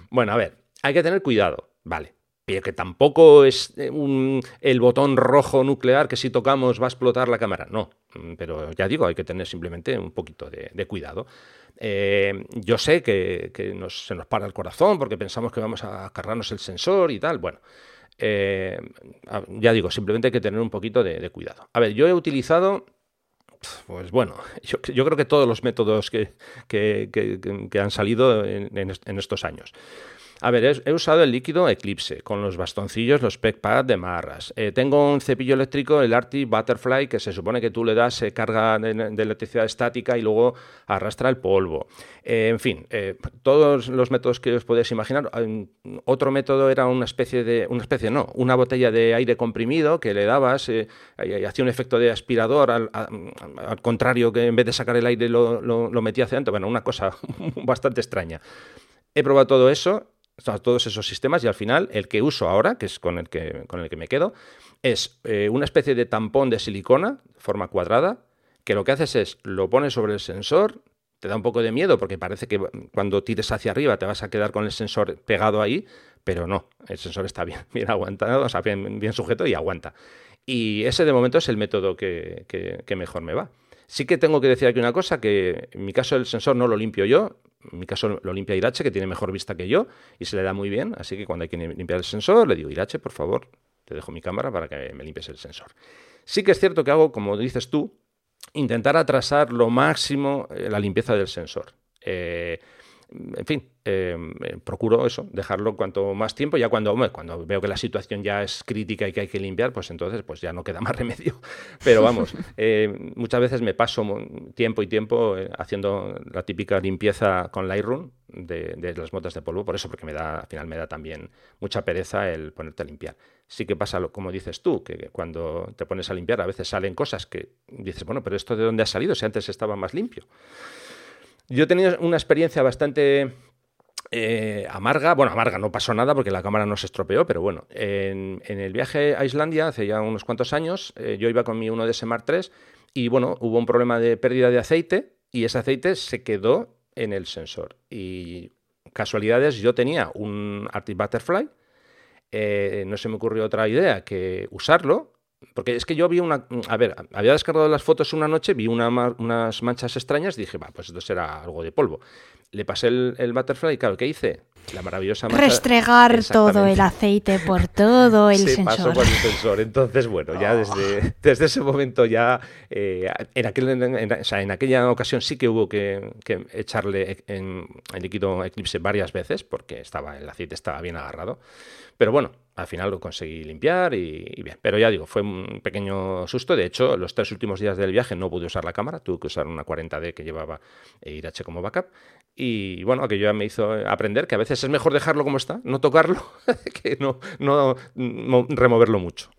Bueno, a ver, hay que tener cuidado, vale. Pero que tampoco es eh, el botón rojo nuclear que si tocamos va a explotar la cámara. No, mm, pero ya digo, hay que tener simplemente un poquito de, cuidado. Eh, yo sé que, se nos para el corazón porque pensamos que vamos a cargarnos el sensor y tal. Bueno, eh, ya digo, simplemente hay que tener un poquito de, cuidado. A ver, yo he utilizado, pues bueno, yo, creo que todos los métodos que, han salido en, estos años. A ver, he, usado el líquido Eclipse con los bastoncillos, los PEC de marras. Eh, tengo un cepillo eléctrico, el Arti Butterfly, que se supone que tú le das eh, carga de, electricidad estática y luego arrastra el polvo. Eh, en fin, todos los métodos que os podéis imaginar. Otro método era una especie de, una especie no, una botella de aire comprimido que le dabas, hacía un efecto de aspirador, al, contrario que en vez de sacar el aire lo, lo metía hacia adentro. Bueno, una cosa bastante extraña. He probado todo eso todos esos sistemas y al final el que uso ahora, que es con el que, con el que me quedo, es eh, una especie de tampón de silicona, forma cuadrada, que lo que haces es lo pones sobre el sensor, te da un poco de miedo porque parece que cuando tires hacia arriba te vas a quedar con el sensor pegado ahí, pero no, el sensor está bien, bien aguantado, o sea, bien, bien sujeto y aguanta. Y ese de momento es el método que, que mejor me va. Sí que tengo que decir aquí una cosa, que en mi caso el sensor no lo limpio yo, en mi caso lo limpia Irache, que tiene mejor vista que yo, y se le da muy bien, así que cuando hay que limpiar el sensor, le digo, Irache, por favor, te dejo mi cámara para que me limpies el sensor. Sí que es cierto que hago, como dices tú, intentar atrasar lo máximo eh, la limpieza del sensor. Eh, en fin, em, eh, procuro eso, dejarlo cuanto más tiempo, ya cuando, cuando veo que la situación ya es crítica y que hay que limpiar, pues entonces pues ya no queda más remedio. Pero vamos, eh, muchas veces me paso tiempo y tiempo eh, haciendo la típica limpieza con Lightroom de, de, las motas de polvo, por eso, porque me da, al final me da también mucha pereza el ponerte a limpiar. Sí que pasa, lo, como dices tú, que cuando te pones a limpiar a veces salen cosas que dices, bueno, pero esto de dónde ha salido si antes estaba más limpio. Yo he tenido una experiencia bastante eh, amarga, bueno, amarga, no pasó nada porque la cámara no se estropeó, pero bueno, en, el viaje a Islandia hace ya unos cuantos años, eh, yo iba con mi 1DS Mark III y bueno, hubo un problema de pérdida de aceite y ese aceite se quedó en el sensor. Y casualidades, yo tenía un Arctic Butterfly, eh, no se me ocurrió otra idea que usarlo, porque es que yo vi una. A ver, había descargado las fotos una noche, vi unas manchas extrañas, dije, va, pues esto será algo de polvo. Le pasé el, el butterfly y claro, ¿qué hice? La maravillosa. Restregar todo el aceite por todo el Se sensor. pasó por el sensor. Entonces, bueno, ya desde, desde ese momento ya. Eh, en, aquel, en, o sea, en, aquella ocasión sí que hubo que, que echarle en, en líquido Eclipse varias veces porque estaba, el aceite estaba bien agarrado. Pero bueno, al final lo conseguí limpiar y, bien. Pero ya digo, fue un pequeño susto. De hecho, los tres últimos días del viaje no pude usar la cámara, tuve que usar una 40D que llevaba Irache como backup. Y bueno, aquello ya me hizo aprender que a veces es mejor dejarlo como está, no tocarlo, que no, no, removerlo mucho.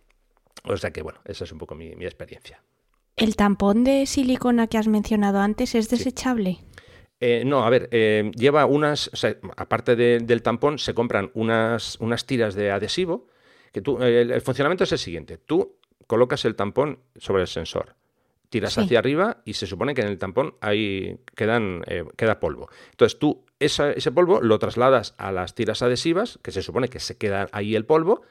O sea que bueno, esa es un poco mi, experiencia. ¿El tampón de silicona que has mencionado antes es desechable? Eh, no, a ver, eh, lleva unas, aparte del tampón, se compran unas, unas tiras de adhesivo. Que tú, el, funcionamiento es el siguiente: tú colocas el tampón sobre el sensor, tiras hacia arriba y se supone que en el tampón ahí quedan, eh, queda polvo. Entonces tú ese polvo lo trasladas a las tiras adhesivas, que se supone que se queda ahí el polvo,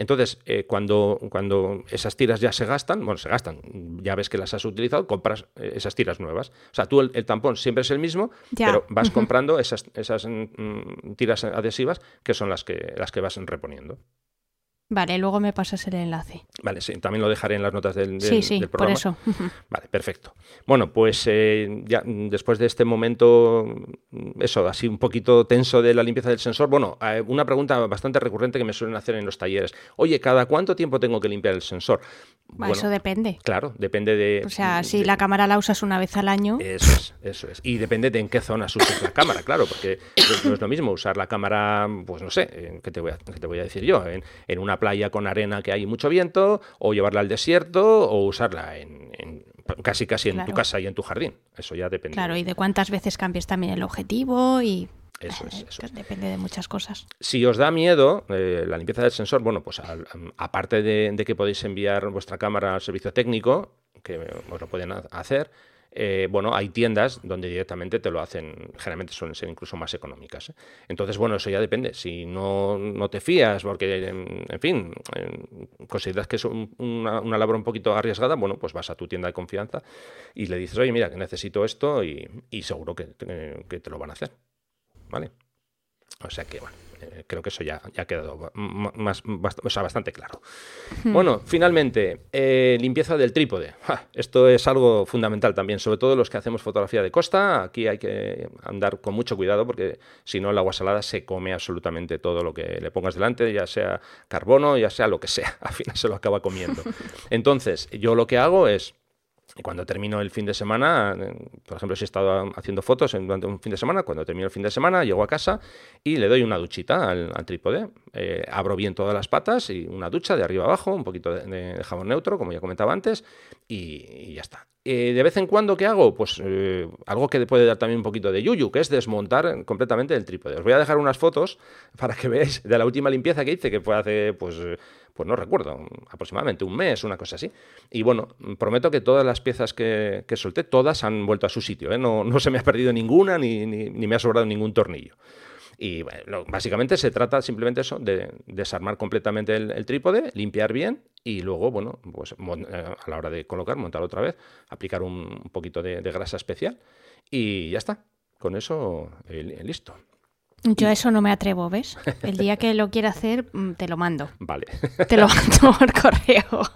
entonces, eh, cuando, cuando esas tiras ya se gastan, bueno, se gastan, ya ves que las has utilizado, compras eh, esas tiras nuevas. O sea, tú el, tampón siempre es el mismo, pero vas comprando esas, esas mm, tiras adhesivas que son las que, las que vas reponiendo. Vale, luego me pasas el enlace. Vale, sí, también lo dejaré en las notas del, del, sí, sí, programa. Por eso. Vale, perfecto. Bueno, pues eh, ya después de este momento, eso, así un poquito tenso de la limpieza del sensor, bueno, eh, una pregunta bastante recurrente que me suelen hacer en los talleres. Oye, ¿cada cuánto tiempo tengo que limpiar el sensor? Bueno, eso depende. Claro, depende de... O sea, si la cámara la usas una vez al año... Eso es, eso es. Y depende de en qué zonas uses la cámara, claro, porque no es lo mismo usar la cámara, pues no sé, ¿qué te voy a, qué te voy a decir yo? En, en una playa con arena que hay mucho viento, o llevarla al desierto, o usarla en, casi casi en tu casa y en tu jardín. Eso ya depende. Claro, y de cuántas veces cambies también el objetivo y eso es, eso. Depende de muchas cosas. Si os da miedo eh, la limpieza del sensor, bueno, pues aparte de, de, que podéis enviar vuestra cámara al servicio técnico, que os lo pueden hacer, eh, bueno, hay tiendas donde directamente te lo hacen, generalmente suelen ser incluso más económicas. ¿eh? Entonces, bueno, eso ya depende. Si no, no te fías, porque, en, fin, consideras que es una, labor un poquito arriesgada, bueno, pues vas a tu tienda de confianza y le dices, oye, mira, que necesito esto y, seguro que, que te lo van a hacer. ¿Vale? O sea que, bueno, Eh, creo que eso ya, ya ha quedado más, bastante claro. Hmm. Bueno, finalmente, eh, limpieza del trípode. esto es algo fundamental también, sobre todo los que hacemos fotografía de costa. Aquí hay que andar con mucho cuidado porque si no el agua salada se come absolutamente todo lo que le pongas delante, ya sea carbono, ya sea lo que sea. Al final se lo acaba comiendo. Entonces, yo lo que hago es y cuando termino el fin de semana, eh, por ejemplo, si he estado haciendo fotos durante un fin de semana, cuando termino el fin de semana, llego a casa y le doy una duchita al, trípode. Eh, abro bien todas las patas y una ducha de arriba abajo, un poquito de, jabón neutro, como ya comentaba antes, y, ya está. Eh, de vez en cuando, ¿qué hago? Pues algo que puede dar también un poquito de yuyu, que es desmontar completamente el trípode. Os voy a dejar unas fotos para que veáis de la última limpieza que hice, que fue hace, pues pues no recuerdo, aproximadamente un mes, una cosa así. Y bueno, prometo que todas las piezas que, solté, todas han vuelto a su sitio. ¿eh? No, no, se me ha perdido ninguna ni, ni, me ha sobrado ningún tornillo. Y bueno, básicamente se trata simplemente eso, de desarmar completamente el, trípode, limpiar bien y luego, bueno, pues eh, a la hora de colocar, montar otra vez, aplicar un, poquito de, grasa especial y ya está. Con eso, eh, listo. Yo a eso no me atrevo, ¿ves? El día que lo quiera hacer, mm, te lo mando. Vale. Te lo mando por correo.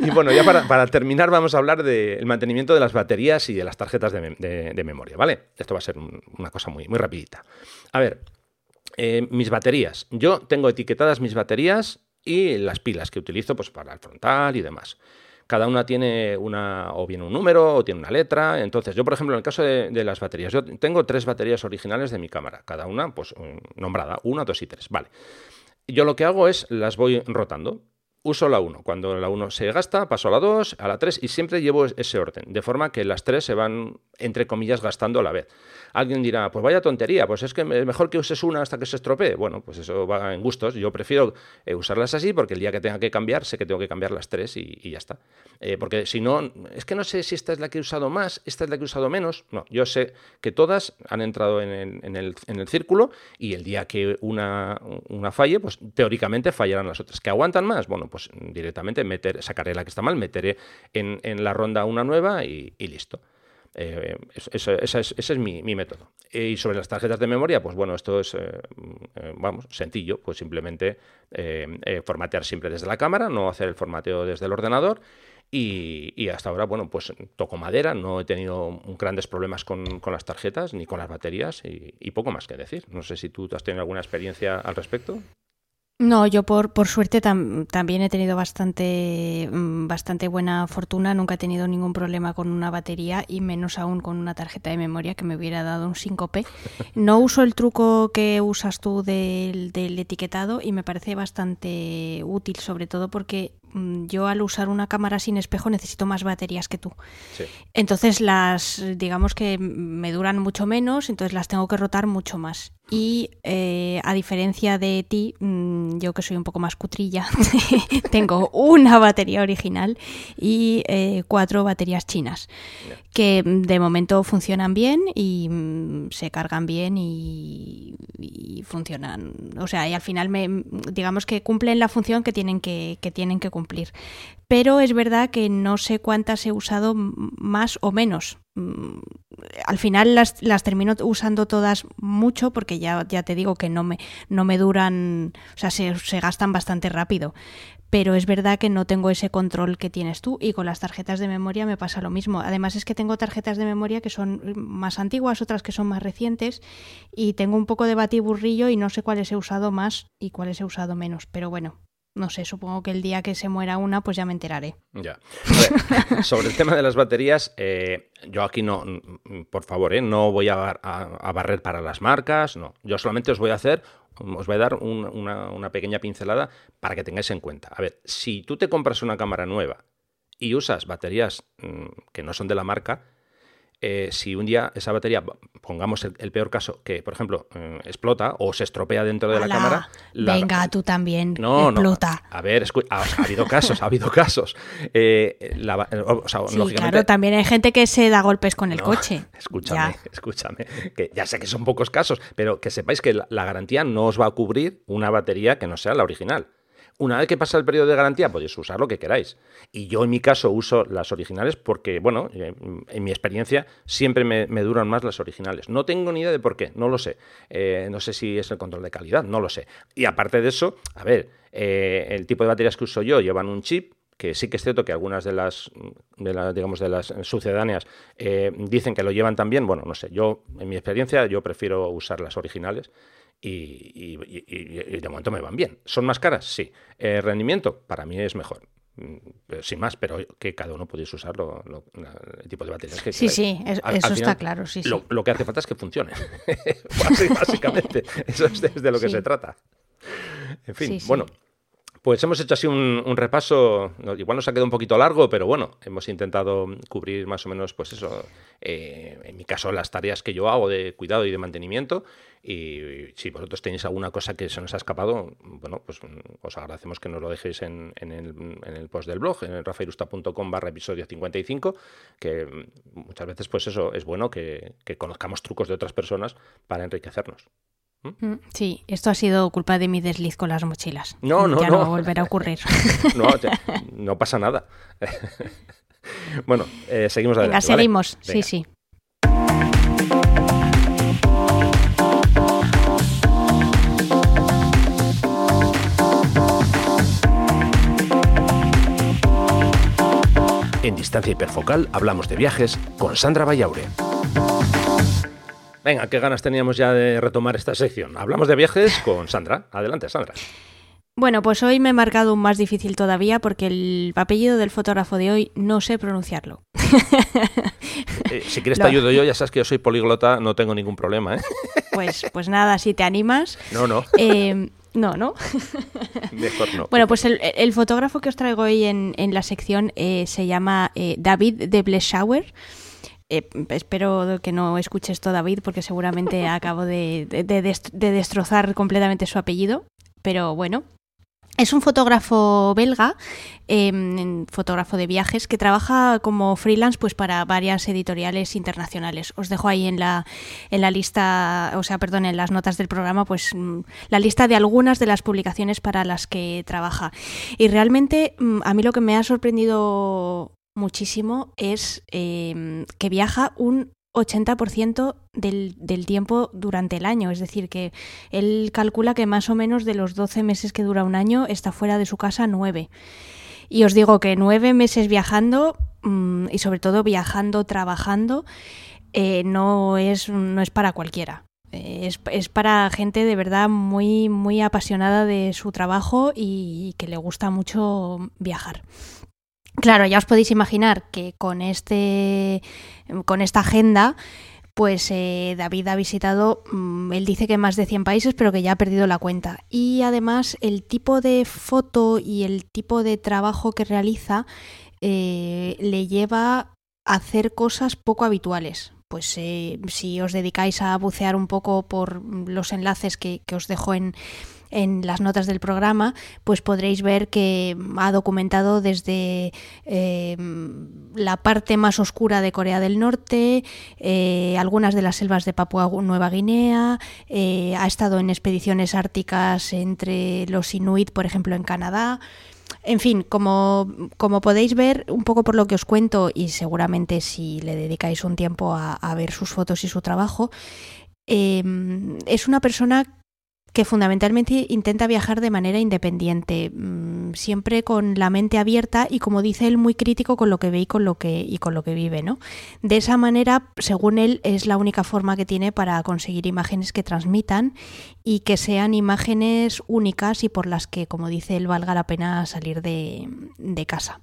Y bueno, ya para, terminar vamos a hablar del mantenimiento de las baterías y de las tarjetas de, memoria, ¿vale? Esto va a ser una cosa muy, muy rapidita. A ver, eh, mis baterías. Yo tengo etiquetadas mis baterías y las pilas que utilizo pues, para el frontal y demás cada una tiene una, o bien un número, o tiene una letra. Entonces, yo, por ejemplo, en el caso de, las baterías, yo tengo tres baterías originales de mi cámara, cada una, pues, nombrada, una, dos y tres. Vale. Yo lo que hago es las voy rotando. Uso la 1. Cuando la 1 se gasta, paso a la 2, a la 3 y siempre llevo ese orden, de forma que las tres se van, entre comillas, gastando a la vez. Alguien dirá, pues vaya tontería, pues es que mejor que uses una hasta que se estropee. Bueno, pues eso va en gustos. Yo prefiero eh, usarlas así porque el día que tenga que cambiar, sé que tengo que cambiar las tres y, ya está. Eh, porque si no, es que no sé si esta es la que he usado más, esta es la que he usado menos. No, yo sé que todas han entrado en el, en el, círculo y el día que una, una falle, pues teóricamente fallarán las otras. ¿Que aguantan más? Bueno, pues directamente meter, sacaré la que está mal, meteré en, la ronda una nueva y listo. Eh, ese, es, mi, método. Y sobre las tarjetas de memoria, pues bueno, esto es, eh, eh, vamos, sencillo, pues simplemente formatear siempre desde la cámara, no hacer el formateo desde el ordenador. Y, hasta ahora, bueno, pues toco madera, no he tenido grandes problemas con, las tarjetas ni con las baterías y, y, poco más que decir. No sé si tú has tenido alguna experiencia al respecto. No, yo por, por suerte también he tenido bastante, mm, bastante buena fortuna, nunca he tenido ningún problema con una batería y menos aún con una tarjeta de memoria que me hubiera dado un síncope. No uso el truco que usas tú del, del etiquetado y me parece bastante útil, sobre todo porque yo al usar una cámara sin espejo necesito más baterías que tú. Entonces las, digamos que me duran mucho menos, entonces las tengo que rotar mucho más. Y eh, a diferencia de ti, mm, yo que soy un poco más cutrilla, tengo una batería original y eh, cuatro baterías chinas, que mm, de momento funcionan bien y se cargan bien y, funcionan. O sea, y al final me, digamos que cumplen la función que tienen que, que tienen que cumplir. Pero es verdad que no sé cuántas he usado más o menos. Mm, al final las, las termino usando todas mucho porque ya, ya te digo que no me, no me duran, o sea, se, se gastan bastante rápido pero es verdad que no tengo ese control que tienes tú y con las tarjetas de memoria me pasa lo mismo. Además es que tengo tarjetas de memoria que son más antiguas, otras que son más recientes y tengo un poco de batiburrillo y no sé cuáles he usado más y cuáles he usado menos, pero bueno, no sé, supongo que el día que se muera una, pues ya me enteraré. Ya. sobre el tema de las baterías, eh, yo aquí no, por favor, eh, no voy a, barrer para las marcas, no. Yo solamente os voy a hacer, os voy a dar una, una pequeña pincelada para que tengáis en cuenta. A ver, si tú te compras una cámara nueva y usas baterías mm, que no son de la marca, eh, si un día esa batería, pongamos el, peor caso, que por ejemplo eh, explota o se estropea dentro de la cámara. venga, tú también. No, explota. no. A ver, ha, habido casos, ha habido casos. Eh, claro, también hay gente que se da golpes con el coche. Escúchame, escúchame. Que ya sé que son pocos casos, pero que sepáis que la garantía no os va a cubrir una batería que no sea la original. Una vez que pasa el periodo de garantía, podéis usar lo que queráis. Y yo en mi caso uso las originales porque, bueno, eh, en mi experiencia siempre me, duran más las originales. No tengo ni idea de por qué, no lo sé. Eh, no sé si es el control de calidad, no lo sé. Y aparte de eso, a ver, eh, el tipo de baterías que uso yo llevan un chip que sí que es cierto que algunas de las, digamos, de las sucedáneas dicen que lo llevan también. Bueno, no sé, yo, en mi experiencia, yo prefiero usar las originales y, de momento me van bien. ¿Son más caras? Sí. ¿El rendimiento? Para mí es mejor. Mm, sin más, pero que cada uno podéis usar el tipo de baterías que Sí, sí, eso está claro. Sí, lo, lo, que hace falta es que funcione. Básicamente, eso es de, lo que se trata. En fin, bueno, pues hemos hecho así un, repaso, igual nos ha quedado un poquito largo, pero bueno, hemos intentado cubrir más o menos, pues eso, eh, en mi caso, las tareas que yo hago de cuidado y de mantenimiento. Y si vosotros tenéis alguna cosa que se nos ha escapado, bueno, pues os agradecemos que nos lo dejéis en, el, post del blog, en el rafairusta.com barra episodio 55, que muchas veces, pues eso, es bueno que conozcamos trucos de otras personas para enriquecernos. ¿Mm? Mm, sí, esto ha sido culpa de mi desliz con las mochilas. No, no, ya no. va a volver a ocurrir. no, no pasa nada. bueno, eh, seguimos adelante. Venga, seguimos. Sí, sí. En Distancia Hiperfocal hablamos de viajes con Sandra Vallaure. Venga, qué ganas teníamos ya de retomar esta sección. Hablamos de viajes con Sandra. Adelante, Sandra. Bueno, pues hoy me he marcado un más difícil todavía porque el apellido del fotógrafo de hoy no sé pronunciarlo. Eh, si quieres te ayudo yo, ya sabes que yo soy poliglota, no tengo ningún problema. ¿eh? Pues, pues nada, si te animas. No, no. Eh, no, ¿no? Mejor no. Bueno, pues el, fotógrafo que os traigo hoy en, la sección se llama David de Bleschauer. Eh, espero que no escuches esto, David, porque seguramente acabo de, destrozar completamente su apellido. Pero bueno, es un fotógrafo belga, em, fotógrafo de viajes, que trabaja como freelance pues para varias editoriales internacionales. Os dejo ahí en la, en la lista, o sea, perdón, en las notas del programa, pues mm, la lista de algunas de las publicaciones para las que trabaja. Y realmente mm, a mí lo que me ha sorprendido muchísimo es em, que viaja un 80% del, del, tiempo durante el año. Es decir, que él calcula que más o menos de los 12 meses que dura un año está fuera de su casa 9. Y os digo que 9 meses viajando mm, y sobre todo viajando, trabajando, eh, no, es, no es para cualquiera. Eh, es, es, para gente de verdad muy, muy apasionada de su trabajo y que le gusta mucho viajar. Claro, ya os podéis imaginar que con este con esta agenda pues eh, David ha visitado, mm, él dice que más de 100 países, pero que ya ha perdido la cuenta. Y además el tipo de foto y el tipo de trabajo que realiza eh, le lleva a hacer cosas poco habituales. Pues eh, si os dedicáis a bucear un poco por los enlaces que os dejo en, en las notas del programa, pues podréis ver que ha documentado desde eh, la parte más oscura de Corea del Norte, eh, algunas de las selvas de Papua Nueva Guinea, eh, ha estado en expediciones árticas entre los Inuit, por ejemplo, en Canadá. En fin, como, como, podéis ver, un poco por lo que os cuento, y seguramente si le dedicáis un tiempo a, a ver sus fotos y su trabajo, es una persona que fundamentalmente intenta viajar de manera independiente, mm, siempre con la mente abierta y como dice él muy crítico con lo que ve y con lo que y con lo que vive, ¿no? De esa manera, según él, es la única forma que tiene para conseguir imágenes que transmitan y que sean imágenes únicas y por las que, como dice él, valga la pena salir de, de casa.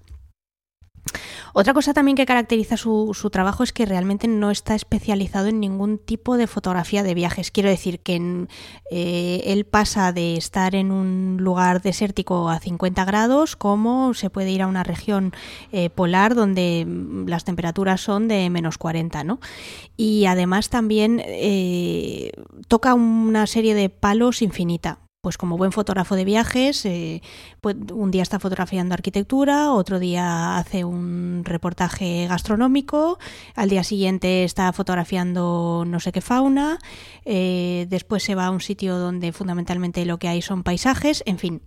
Otra cosa también que caracteriza su, trabajo es que realmente no está especializado en ningún tipo de fotografía de viajes. Quiero decir que eh, él pasa de estar en un lugar desértico a 50 grados como se puede ir a una región eh, polar donde las temperaturas son de menos 40, ¿no? Y además también eh, toca una serie de palos infinita pues como buen fotógrafo de viajes, eh, pues un día está fotografiando arquitectura, otro día hace un reportaje gastronómico, al día siguiente está fotografiando no sé qué fauna, eh, después se va a un sitio donde fundamentalmente lo que hay son paisajes, en fin,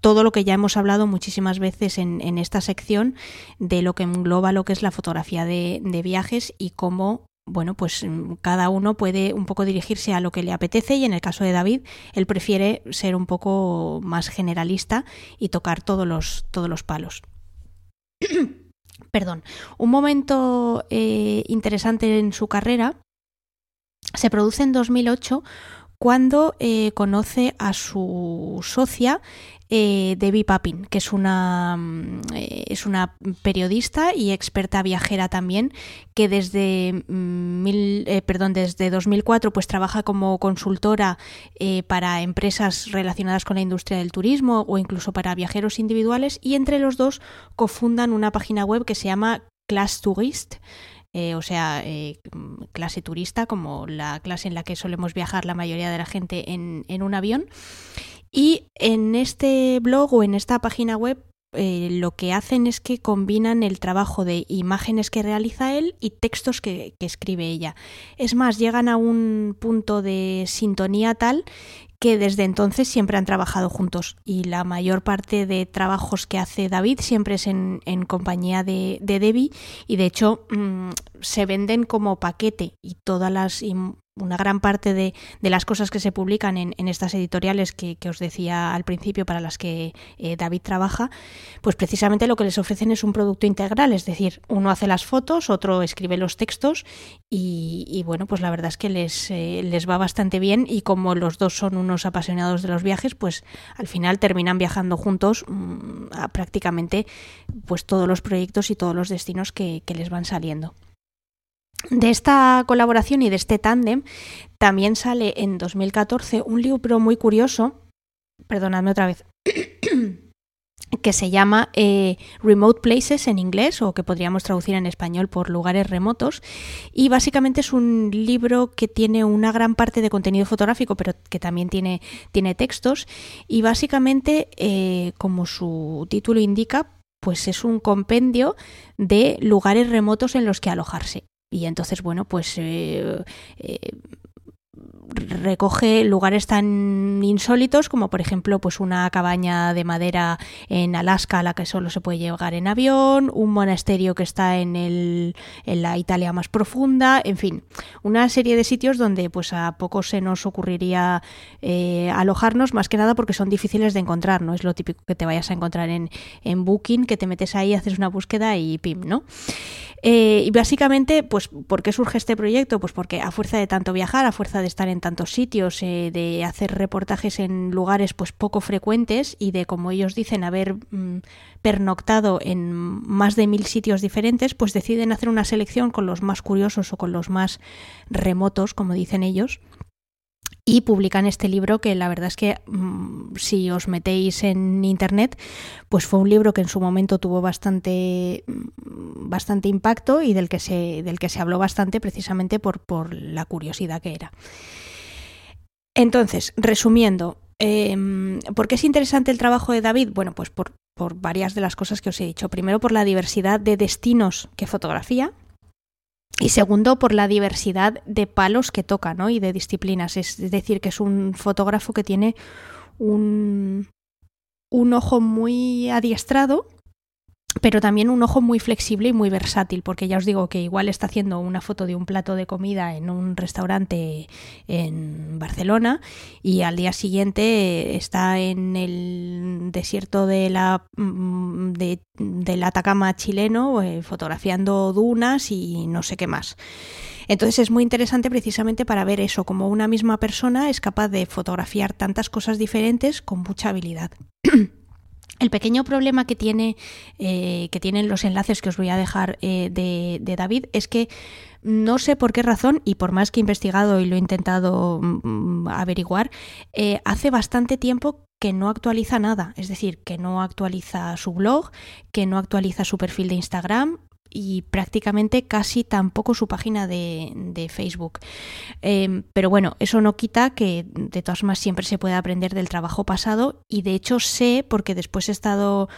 todo lo que ya hemos hablado muchísimas veces en, esta sección de lo que engloba lo que es la fotografía de, viajes y cómo bueno, pues mm, cada uno puede un poco dirigirse a lo que le apetece y en el caso de David, él prefiere ser un poco más generalista y tocar todos los, todos los palos. Perdón, un momento eh, interesante en su carrera se produce en 2008 cuando eh, conoce a su socia eh, Debbie Papin, que es una, mm, eh, es una periodista y experta viajera también, que desde, mm, eh, perdón, desde 2004 pues trabaja como consultora para empresas relacionadas con la industria del turismo o incluso para viajeros individuales y entre los dos cofundan una página web que se llama Class Tourist. o sea, clase turista, como la clase en la que solemos viajar la mayoría de la gente en, en un avión. Y en este blog o en esta página web eh, lo que hacen es que combinan el trabajo de imágenes que realiza él y textos que, que, escribe ella. Es más, llegan a un punto de sintonía tal que desde entonces siempre han trabajado juntos y la mayor parte de trabajos que hace David siempre es en, compañía de, de, Debbie y de hecho mmm, se venden como paquete y todas las una gran parte de, de, las cosas que se publican en, en estas editoriales que, os decía al principio para las que eh, David trabaja, pues precisamente lo que les ofrecen es un producto integral, es decir, uno hace las fotos, otro escribe los textos y, bueno, pues la verdad es que les, eh, les va bastante bien y como los dos son unos apasionados de los viajes, pues al final terminan viajando juntos mmm, a prácticamente pues todos los proyectos y todos los destinos que les van saliendo. De esta colaboración y de este tándem también sale en 2014 un libro muy curioso, perdonadme otra vez, que se llama eh, Remote Places en inglés o que podríamos traducir en español por lugares remotos y básicamente es un libro que tiene una gran parte de contenido fotográfico pero que también tiene, tiene textos y básicamente eh, como su título indica pues es un compendio de lugares remotos en los que alojarse y entonces, bueno, pues eh, eh, recoge lugares tan insólitos como por ejemplo pues una cabaña de madera en Alaska a la que solo se puede llegar en avión, un monasterio que está en, el, en la Italia más profunda, en fin, una serie de sitios donde pues a poco se nos ocurriría eh, alojarnos más que nada porque son difíciles de encontrar, no es lo típico que te vayas a encontrar en, en Booking, que te metes ahí, haces una búsqueda y pim, ¿no? Eh, y básicamente, pues, ¿por qué surge este proyecto? Pues porque a fuerza de tanto viajar, a fuerza de estar en tantos sitios, eh, de hacer reportajes en lugares pues poco frecuentes y de, como ellos dicen, haber mm, pernoctado en más de mil sitios diferentes, pues deciden hacer una selección con los más curiosos o con los más remotos, como dicen ellos y publican este libro que la verdad es que mmm, si os metéis en internet pues fue un libro que en su momento tuvo bastante mm, bastante impacto y del que se del que se habló bastante precisamente por, por la curiosidad que era entonces resumiendo eh, ¿por qué es interesante el trabajo de David? bueno pues por, por varias de las cosas que os he dicho primero por la diversidad de destinos que fotografía y segundo, por la diversidad de palos que toca, ¿no? Y de disciplinas. Es decir, que es un fotógrafo que tiene un, un ojo muy adiestrado pero también un ojo muy flexible y muy versátil, porque ya os digo que igual está haciendo una foto de un plato de comida en un restaurante en Barcelona y al día siguiente está en el desierto de la mm, de, del Atacama chileno eh, fotografiando dunas y no sé qué más. Entonces es muy interesante precisamente para ver eso, como una misma persona es capaz de fotografiar tantas cosas diferentes con mucha habilidad. El pequeño problema que, tiene, eh, que tienen los enlaces que os voy a dejar eh, de, de, David es que no sé por qué razón, y por más que he investigado y lo he intentado mm, averiguar, eh, hace bastante tiempo que no actualiza nada, es decir, que no actualiza su blog, que no actualiza su perfil de Instagram, y prácticamente casi tampoco su página de, Facebook. Eh, pero bueno, eso no quita que de todas formas siempre se puede aprender del trabajo pasado y de hecho sé, porque después he estado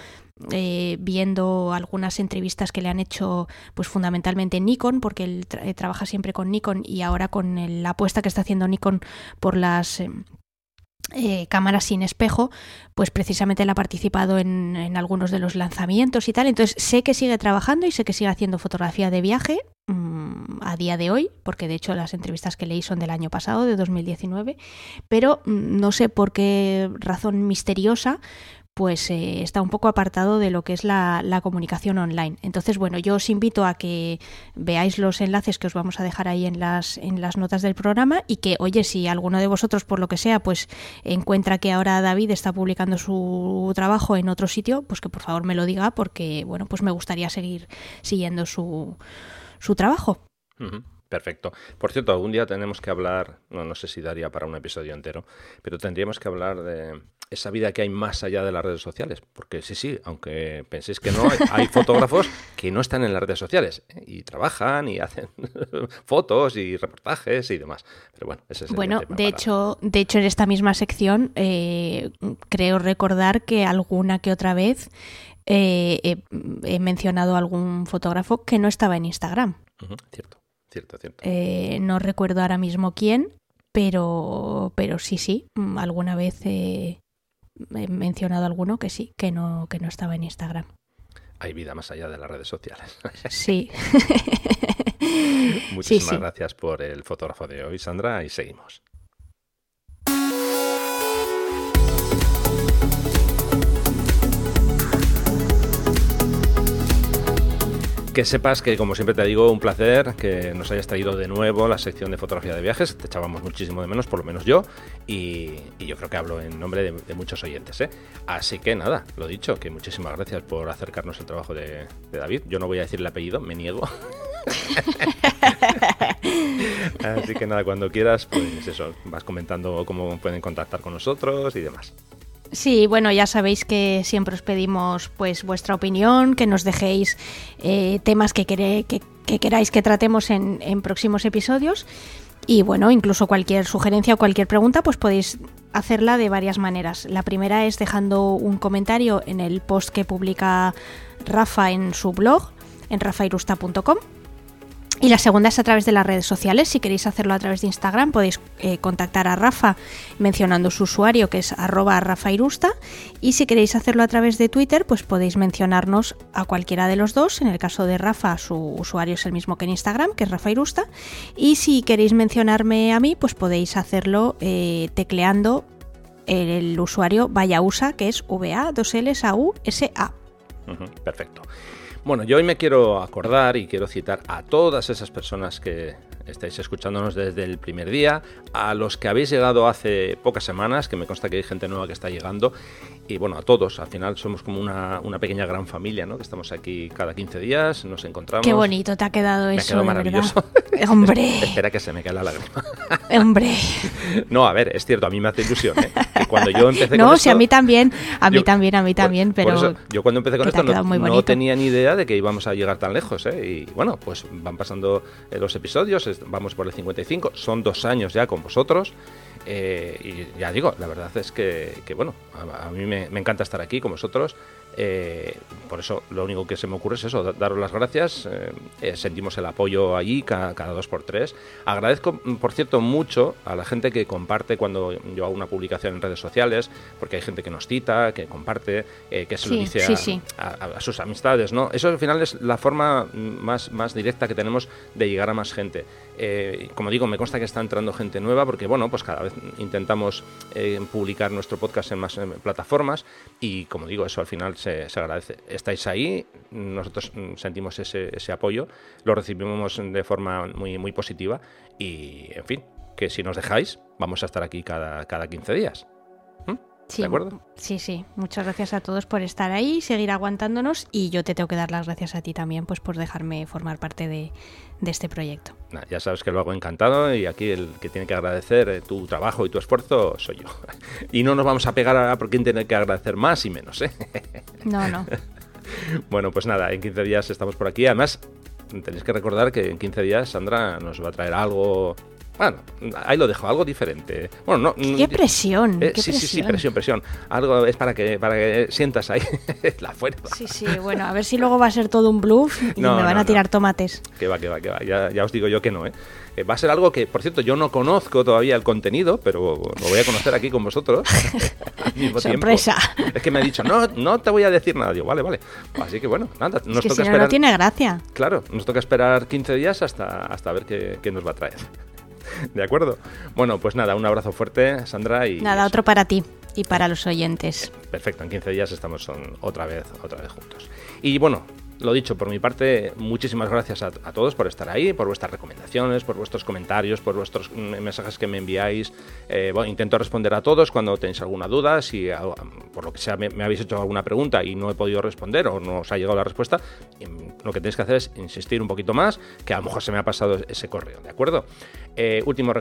eh, viendo algunas entrevistas que le han hecho pues fundamentalmente Nikon porque él tra trabaja siempre con Nikon y ahora con la apuesta que está haciendo Nikon por las eh, eh, cámara sin espejo, pues precisamente él ha participado en, algunos de los lanzamientos y tal. Entonces sé que sigue trabajando y sé que sigue haciendo fotografía de viaje mmm, a día de hoy, porque de hecho las entrevistas que leí son del año pasado, de 2019, pero mmm, no sé por qué razón misteriosa, pues eh, está un poco apartado de lo que es la, comunicación online. Entonces, bueno, yo os invito a que veáis los enlaces que os vamos a dejar ahí en las, en las notas del programa y que, oye, si alguno de vosotros, por lo que sea, pues encuentra que ahora David está publicando su trabajo en otro sitio, pues que por favor me lo diga porque, bueno, pues me gustaría seguir siguiendo su, su trabajo. Perfecto. Por cierto, algún día tenemos que hablar, no, no sé si daría para un episodio entero, pero tendríamos que hablar de esa vida que hay más allá de las redes sociales. Porque sí, sí, aunque penséis que no, hay, hay fotógrafos que no están en las redes sociales ¿eh? y trabajan y hacen fotos y reportajes y demás. Pero bueno, ese es bueno, el tema de para... hecho, de hecho en esta misma sección eh, creo recordar que alguna que otra vez eh, he, he, mencionado a algún fotógrafo que no estaba en Instagram. Uh -huh, cierto. Cierto, cierto. No recuerdo ahora mismo quién, pero, pero sí, sí, alguna vez eh, he mencionado alguno que sí, que no, que no estaba en Instagram. Hay vida más allá de las redes sociales. Sí. Muchísimas sí, sí. gracias por el fotógrafo de hoy, Sandra, y seguimos. Que sepas que, como siempre te digo, un placer que nos hayas traído de nuevo la sección de fotografía de viajes. Te echábamos muchísimo de menos, por lo menos yo, y, yo creo que hablo en nombre de, muchos oyentes. ¿eh? Así que nada, lo dicho, que muchísimas gracias por acercarnos el trabajo de David. Yo no voy a decir el apellido, me niego. Así que nada, cuando quieras, pues eso, vas comentando cómo pueden contactar con nosotros y demás. Sí, bueno, ya sabéis que siempre os pedimos pues vuestra opinión, que nos dejéis eh, temas que, que, queráis que tratemos en, en, próximos episodios. Y bueno, incluso cualquier sugerencia o cualquier pregunta, pues podéis hacerla de varias maneras. La primera es dejando un comentario en el post que publica Rafa en su blog, en rafairusta.com. Y la segunda es a través de las redes sociales. Si queréis hacerlo a través de Instagram, podéis eh, contactar a Rafa mencionando su usuario, que es arroba rafairusta. Y si queréis hacerlo a través de Twitter, pues podéis mencionarnos a cualquiera de los dos. En el caso de Rafa, su usuario es el mismo que en Instagram, que es rafairusta. Y si queréis mencionarme a mí, pues podéis hacerlo eh, tecleando el, usuario Vayausa, que es V-A-2-L-S-A-U-S-A. Uh -huh, perfecto. Bueno, yo hoy me quiero acordar y quiero citar a todas esas personas que estáis escuchándonos desde el primer día, a los que habéis llegado hace pocas semanas, que me consta que hay gente nueva que está llegando, y bueno, a todos, al final somos como una, una pequeña gran familia, ¿no? Que estamos aquí cada 15 días, nos encontramos. Qué bonito te ha quedado me eso, quedado maravilloso. Hombre. Espera que se me cae la lágrima. Hombre. no, a ver, es cierto, a mí me hace ilusión, ¿eh? Que cuando yo empecé no, con si esto, a mí también, a mí yo, también, a mí también, por, pero... Por eso, yo cuando empecé con esto no, no, tenía ni idea de que íbamos a llegar tan lejos, ¿eh? Y bueno, pues van pasando eh, los episodios, vamos por el 55, son dos años ya con vosotros. Eh, y ya digo, la verdad es que, que bueno, a, a mí me, me, encanta estar aquí con vosotros. Eh, por eso lo único que se me ocurre es eso, daros las gracias. Eh, sentimos el apoyo allí cada, cada, dos por tres. Agradezco, por cierto, mucho a la gente que comparte cuando yo hago una publicación en redes sociales, porque hay gente que nos cita, que comparte, eh, que se sí, lo dice sí, a, sí. A, a, sus amistades. ¿no? Eso al final es la forma más, más directa que tenemos de llegar a más gente. Eh, como digo, me consta que está entrando gente nueva porque, bueno, pues cada vez intentamos eh, publicar nuestro podcast en más plataformas y, como digo, eso al final se, agradece. Estáis ahí, nosotros sentimos ese, apoyo, lo recibimos de forma muy, muy positiva y, en fin, que si nos dejáis, vamos a estar aquí cada, cada 15 días. Sí, ¿De acuerdo? Sí, sí. Muchas gracias a todos por estar ahí, seguir aguantándonos y yo te tengo que dar las gracias a ti también pues por dejarme formar parte de, de este proyecto. Nah, ya sabes que lo hago encantado y aquí el que tiene que agradecer eh, tu trabajo y tu esfuerzo soy yo. Y no nos vamos a pegar a por quién tiene que agradecer más y menos, ¿eh? No, no. bueno, pues nada, en 15 días estamos por aquí. Además, tenéis que recordar que en 15 días Sandra nos va a traer algo Bueno, ahí lo dejo, algo diferente. Bueno, no, qué presión, eh, qué sí, presión. sí, sí, presión, presión. Algo es para que, para que sientas ahí la fuerza. Sí, sí, bueno, a ver si luego va a ser todo un bluff y No, me van no, a tirar no. tomates. Que va, que va, que va. Ya, ya os digo yo que no, ¿eh? Eh, Va a ser algo que, por cierto, yo no conozco todavía el contenido, pero lo voy a conocer aquí con vosotros. al mismo tiempo. Sorpresa. Es que me ha dicho, no, no te voy a decir nada. Digo, vale, vale. Así que bueno, nada, nos es que toca si no, esperar. no tiene gracia. Claro, nos toca esperar 15 días hasta, hasta ver qué, qué nos va a traer. ¿De acuerdo? Bueno, pues nada, un abrazo fuerte, Sandra. Y Nada, otro para ti y para los oyentes. Perfecto, en 15 días estamos son, otra vez, otra vez juntos. Y bueno, lo dicho, por mi parte, muchísimas gracias a, a todos por estar ahí, por vuestras recomendaciones, por vuestros comentarios, por vuestros mensajes que me enviáis. Eh, bueno, intento responder a todos cuando tenéis alguna duda. Si ah, por lo que sea me, me habéis hecho alguna pregunta y no he podido responder o no os ha llegado la respuesta, mm, lo que tenéis que hacer es insistir un poquito más, que a lo mejor se me ha pasado ese correo, ¿de acuerdo? Eh, eh, último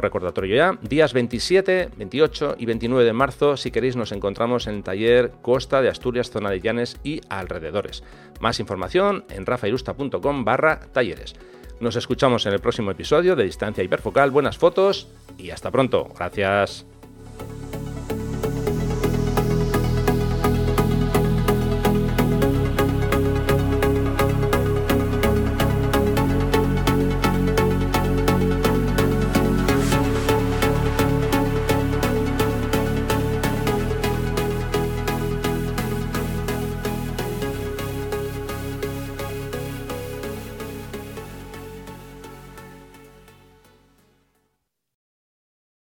recordatorio ya, días 27, 28 y 29 de marzo, si queréis nos encontramos en el taller Costa de Asturias, zona de Llanes y alrededores. Más información en rafairusta.com barra talleres. Nos escuchamos en el próximo episodio de Distancia Hiperfocal, buenas fotos y hasta pronto. Gracias.